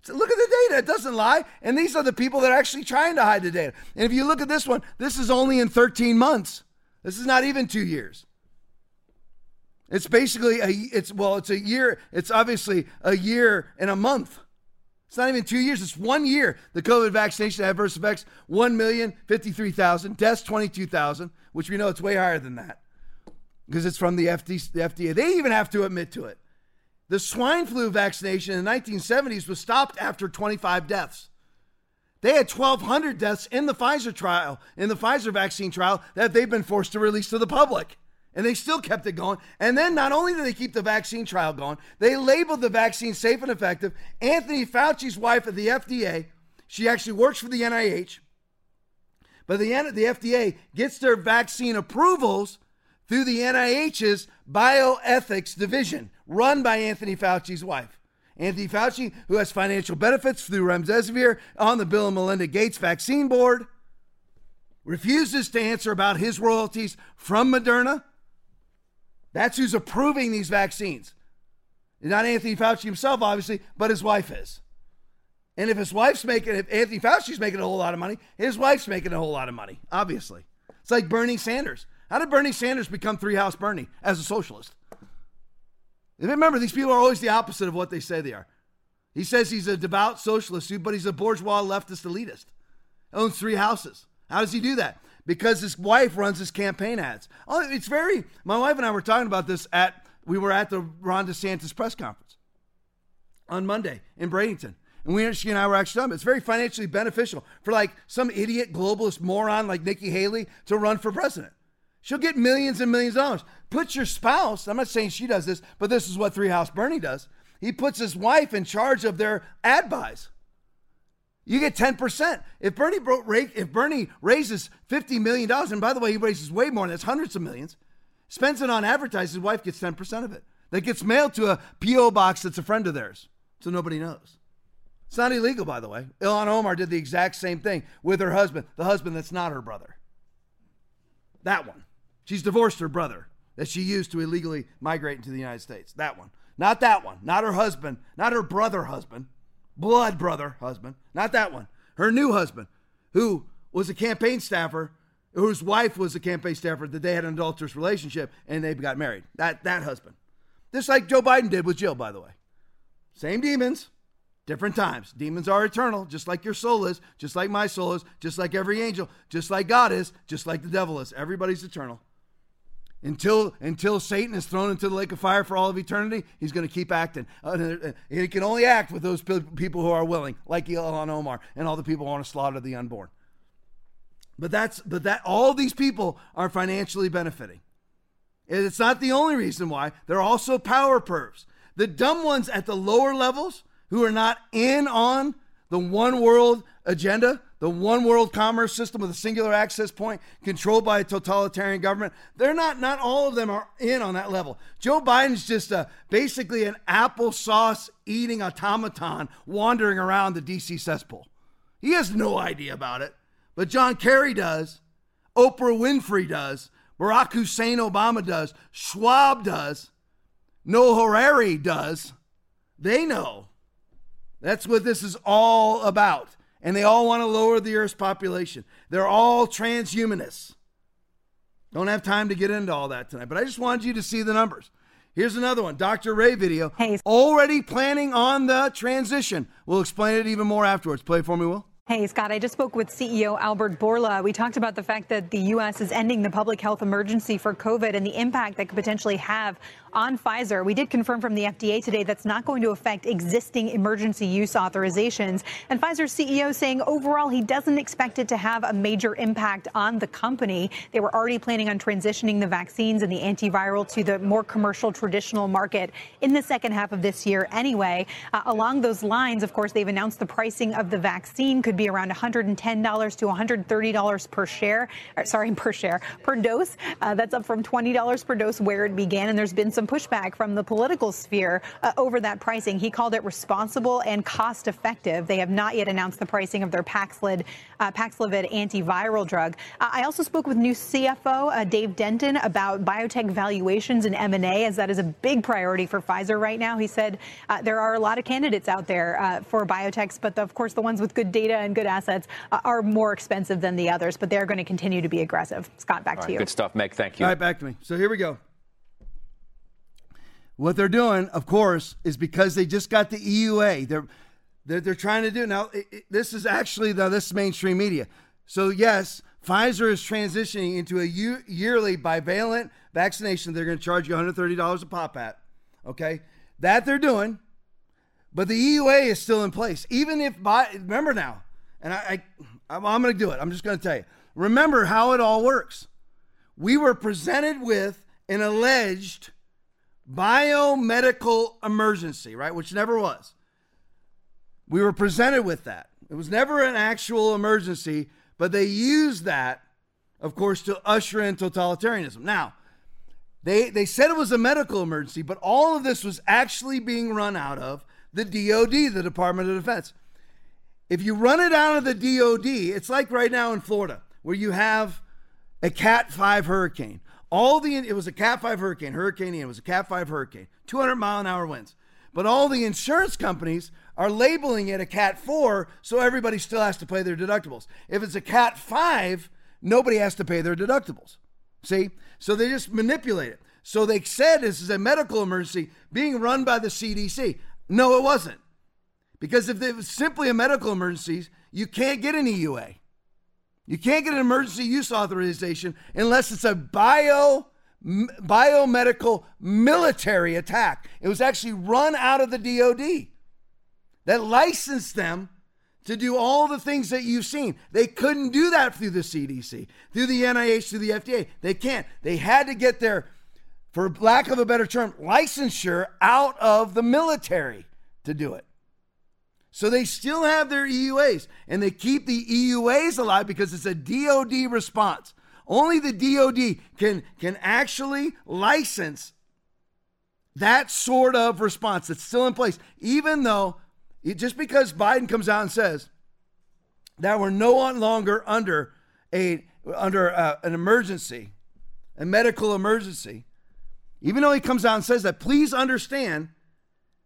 So look at the data. It doesn't lie. And these are the people that are actually trying to hide the data. And if you look at this one, this is only in 13 months. This is not even two years. It's basically a, it's, well, it's a year. It's obviously a year and a month. It's not even two years, it's one year. The COVID vaccination adverse effects 1,053,000, deaths 22,000, which we know it's way higher than that because it's from the, FD, the FDA. They even have to admit to it. The swine flu vaccination in the 1970s was stopped after 25 deaths. They had 1,200 deaths in the Pfizer trial, in the Pfizer vaccine trial, that they've been forced to release to the public. And they still kept it going. And then not only did they keep the vaccine trial going, they labeled the vaccine safe and effective. Anthony Fauci's wife at the FDA, she actually works for the NIH, but the, the FDA gets their vaccine approvals through the NIH's bioethics division, run by Anthony Fauci's wife. Anthony Fauci, who has financial benefits through Remdesivir on the Bill and Melinda Gates Vaccine Board, refuses to answer about his royalties from Moderna that's who's approving these vaccines. Not Anthony Fauci himself, obviously, but his wife is. And if his wife's making, if Anthony Fauci's making a whole lot of money, his wife's making a whole lot of money, obviously. It's like Bernie Sanders. How did Bernie Sanders become three house Bernie as a socialist? Remember, these people are always the opposite of what they say they are. He says he's a devout socialist, but he's a bourgeois leftist elitist. Owns three houses. How does he do that? because his wife runs his campaign ads. Oh, it's very. My wife and I were talking about this at we were at the Ron DeSantis press conference on Monday in Bradenton. And we, she and I were actually talking. It's very financially beneficial for like some idiot globalist moron like Nikki Haley to run for president. She'll get millions and millions of dollars. Put your spouse, I'm not saying she does this, but this is what Three House Bernie does. He puts his wife in charge of their ad buys. You get 10%. If Bernie, if Bernie raises $50 million, and by the way, he raises way more, than that's hundreds of millions, spends it on advertising, his wife gets 10% of it. That gets mailed to a P.O. box that's a friend of theirs, so nobody knows. It's not illegal, by the way. Ilhan Omar did the exact same thing with her husband, the husband that's not her brother. That one. She's divorced her brother that she used to illegally migrate into the United States. That one. Not that one. Not her husband. Not her brother husband blood brother husband, not that one, her new husband, who was a campaign staffer, whose wife was a campaign staffer that they had an adulterous relationship and they got married. That that husband. Just like Joe Biden did with Jill, by the way. Same demons, different times. Demons are eternal, just like your soul is, just like my soul is, just like every angel, just like God is, just like the devil is. Everybody's eternal. Until until Satan is thrown into the lake of fire for all of eternity, he's going to keep acting. Uh, he can only act with those people who are willing, like Ilhan Omar and all the people who want to slaughter the unborn. But that's but that all these people are financially benefiting. And it's not the only reason why. They're also power pervs. The dumb ones at the lower levels who are not in on the one world agenda, the one world commerce system with a singular access point controlled by a totalitarian government. They're not, not all of them are in on that level. Joe Biden's just a, basically an applesauce eating automaton wandering around the DC cesspool. He has no idea about it, but John Kerry does, Oprah Winfrey does, Barack Hussein Obama does, Schwab does, Noah Harari does. They know. That's what this is all about and they all want to lower the Earth's population. They're all transhumanists. Don't have time to get into all that tonight, but I just wanted you to see the numbers. Here's another one Dr. Ray video. Hey. Already planning on the transition. We'll explain it even more afterwards. Play for me, Will. Hey, Scott, I just spoke with CEO Albert Bourla. We talked about the fact that the U.S. is ending the public health emergency for COVID and the impact that could potentially have on Pfizer. We did confirm from the FDA today that's not going to affect existing emergency use authorizations. And Pfizer's CEO saying overall he doesn't expect it to have a major impact on the company. They were already planning on transitioning the vaccines and the antiviral to the more commercial traditional market in the second half of this year anyway. Uh, along those lines, of course, they've announced the pricing of the vaccine could be around $110 to $130 per share. Or, sorry, per share, per dose. Uh, that's up from $20 per dose where it began. And there's been some pushback from the political sphere uh, over that pricing. He called it responsible and cost effective. They have not yet announced the pricing of their Paxlovid, uh, Paxlovid antiviral drug. Uh, I also spoke with new CFO uh, Dave Denton about biotech valuations and M&A, as that is a big priority for Pfizer right now. He said uh, there are a lot of candidates out there uh, for biotechs, but the, of course the ones with good data and good assets uh, are more expensive than the others, but they're going to continue to be aggressive. Scott, back to you. Good stuff, Meg. Thank you. All right, back to me. So here we go. What they're doing, of course, is because they just got the EUA. They're that they're trying to do. Now, it, it, this is actually the this is mainstream media. So yes, Pfizer is transitioning into a year, yearly bivalent vaccination. They're going to charge you $130 a pop at. Okay, that they're doing, but the EUA is still in place. Even if by remember now, and I, I I'm going to do it. I'm just going to tell you. Remember how it all works. We were presented with an alleged biomedical emergency, right? Which never was. We were presented with that. It was never an actual emergency, but they used that, of course, to usher in totalitarianism. Now, they, they said it was a medical emergency, but all of this was actually being run out of the DOD, the Department of Defense. If you run it out of the DOD, it's like right now in Florida, where you have a Cat 5 hurricane. All the it was a Cat 5 hurricane, Hurricane Ian was a Cat 5 hurricane, 200 mile an hour winds. But all the insurance companies are labeling it a Cat 4, so everybody still has to pay their deductibles. If it's a Cat 5, nobody has to pay their deductibles. See? So they just manipulate it. So they said this is a medical emergency being run by the CDC. No, it wasn't. Because if it was simply a medical emergency, you can't get an EUA. You can't get an emergency use authorization unless it's a bio biomedical military attack. It was actually run out of the DoD that licensed them to do all the things that you've seen. They couldn't do that through the CDC, through the NIH, through the FDA. They can't. They had to get their, for lack of a better term, licensure out of the military to do it. So they still have their EUAs and they keep the EUAs alive because it's a DoD response. Only the DoD can can actually license that sort of response that's still in place, even though it, just because Biden comes out and says that we're no longer under a under uh, an emergency, a medical emergency, even though he comes out and says that, please understand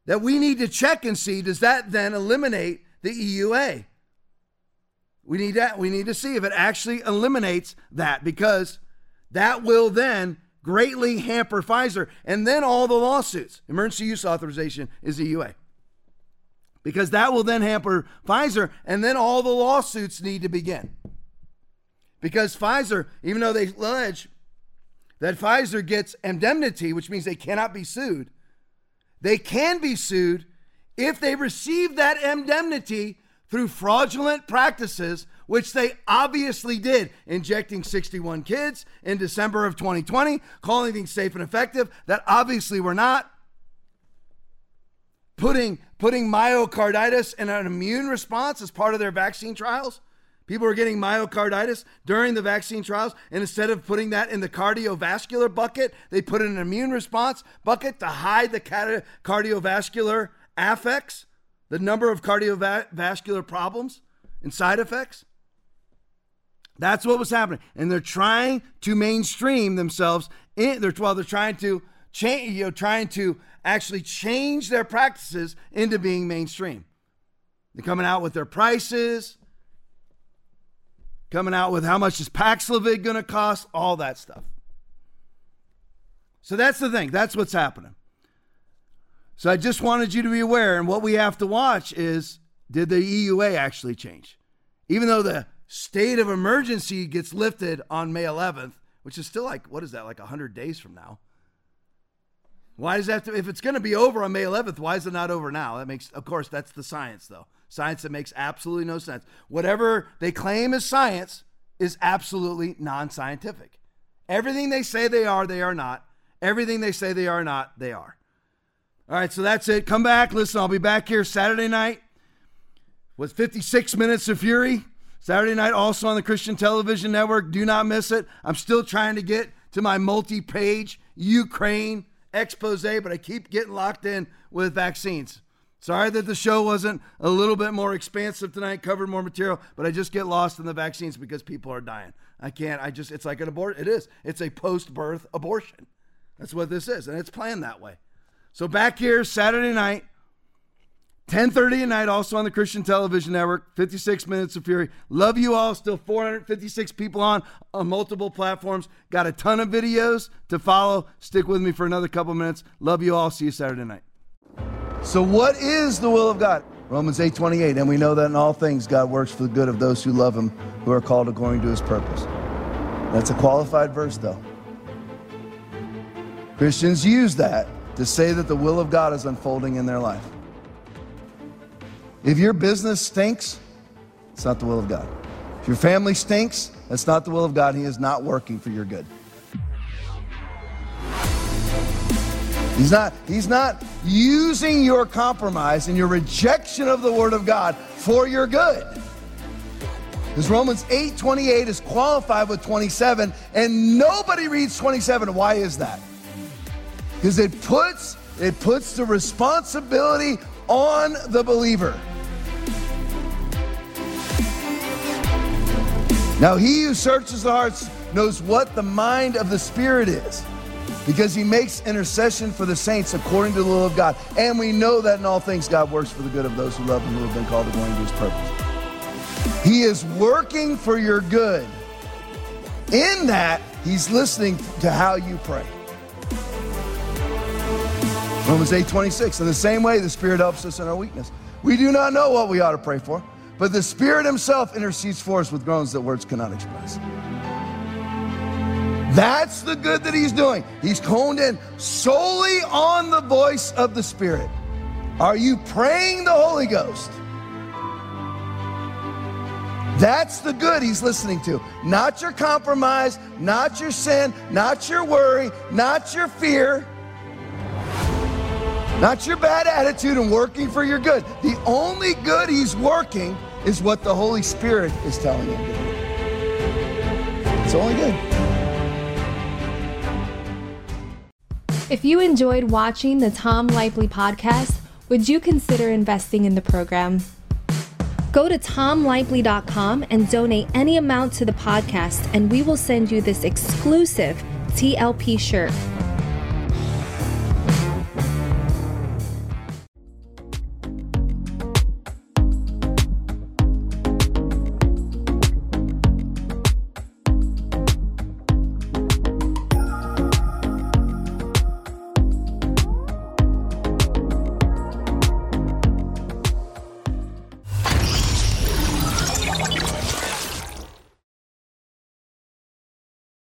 that we need to check and see does that then eliminate the EUA? We need that. We need to see if it actually eliminates that because that will then greatly hamper Pfizer and then all the lawsuits. Emergency use authorization is EUA. Because that will then hamper Pfizer and then all the lawsuits need to begin. Because Pfizer, even though they allege that Pfizer gets indemnity, which means they cannot be sued, they can be sued if they receive that indemnity through fraudulent practices, which they obviously did, injecting 61 kids in December of 2020, calling things safe and effective that obviously were not, putting, putting myocarditis in an immune response as part of their vaccine trials. People are getting myocarditis during the vaccine trials, and instead of putting that in the cardiovascular bucket, they put in an immune response bucket to hide the cardiovascular affects, the number of cardiovascular problems and side effects. That's what was happening, and they're trying to mainstream themselves. In, they're well, they're trying to change, you know, trying to actually change their practices into being mainstream. They're coming out with their prices coming out with how much is Paxlovid going to cost, all that stuff. So that's the thing. That's what's happening. So I just wanted you to be aware. And what we have to watch is did the EUA actually change? Even though the state of emergency gets lifted on May 11th, which is still like, what is that, like 100 days from now? Why does that, to, if it's going to be over on May 11th, why is it not over now? That makes, of course, that's the science, though. Science that makes absolutely no sense. Whatever they claim is science is absolutely non scientific. Everything they say they are, they are not. Everything they say they are not, they are. All right, so that's it. Come back. Listen, I'll be back here Saturday night with 56 minutes of fury. Saturday night, also on the Christian Television Network. Do not miss it. I'm still trying to get to my multi page Ukraine expose, but I keep getting locked in with vaccines. Sorry that the show wasn't a little bit more expansive tonight, covered more material, but I just get lost in the vaccines because people are dying. I can't, I just, it's like an abortion. It is. It's a post birth abortion. That's what this is, and it's planned that way. So back here Saturday night, 10:30 at night, also on the Christian Television Network. 56 minutes of fury. Love you all. Still 456 people on on multiple platforms. Got a ton of videos to follow. Stick with me for another couple minutes. Love you all. See you Saturday night. So, what is the will of God? Romans 8:28, and we know that in all things God works for the good of those who love him, who are called according to his purpose. That's a qualified verse though. Christians use that to say that the will of God is unfolding in their life. If your business stinks, it's not the will of God. If your family stinks, that's not the will of God. He is not working for your good. He's not, he's not using your compromise and your rejection of the Word of God for your good. Because Romans 8 28 is qualified with 27, and nobody reads 27. Why is that? Because it puts it puts the responsibility on the believer. Now he who searches the hearts knows what the mind of the Spirit is because he makes intercession for the saints according to the will of God. And we know that in all things God works for the good of those who love him who have been called according to his purpose. He is working for your good. In that, he's listening to how you pray. Romans 8 26. In the same way, the Spirit helps us in our weakness. We do not know what we ought to pray for, but the Spirit Himself intercedes for us with groans that words cannot express. That's the good that he's doing. He's honed in solely on the voice of the Spirit. Are you praying the Holy Ghost? That's the good he's listening to. Not your compromise, not your sin, not your worry, not your fear, not your bad attitude and working for your good. The only good he's working is what the Holy Spirit is telling him to do. It's only good. If you enjoyed watching the Tom Lively podcast, would you consider investing in the program? Go to tomlively.com and donate any amount to the podcast, and we will send you this exclusive TLP shirt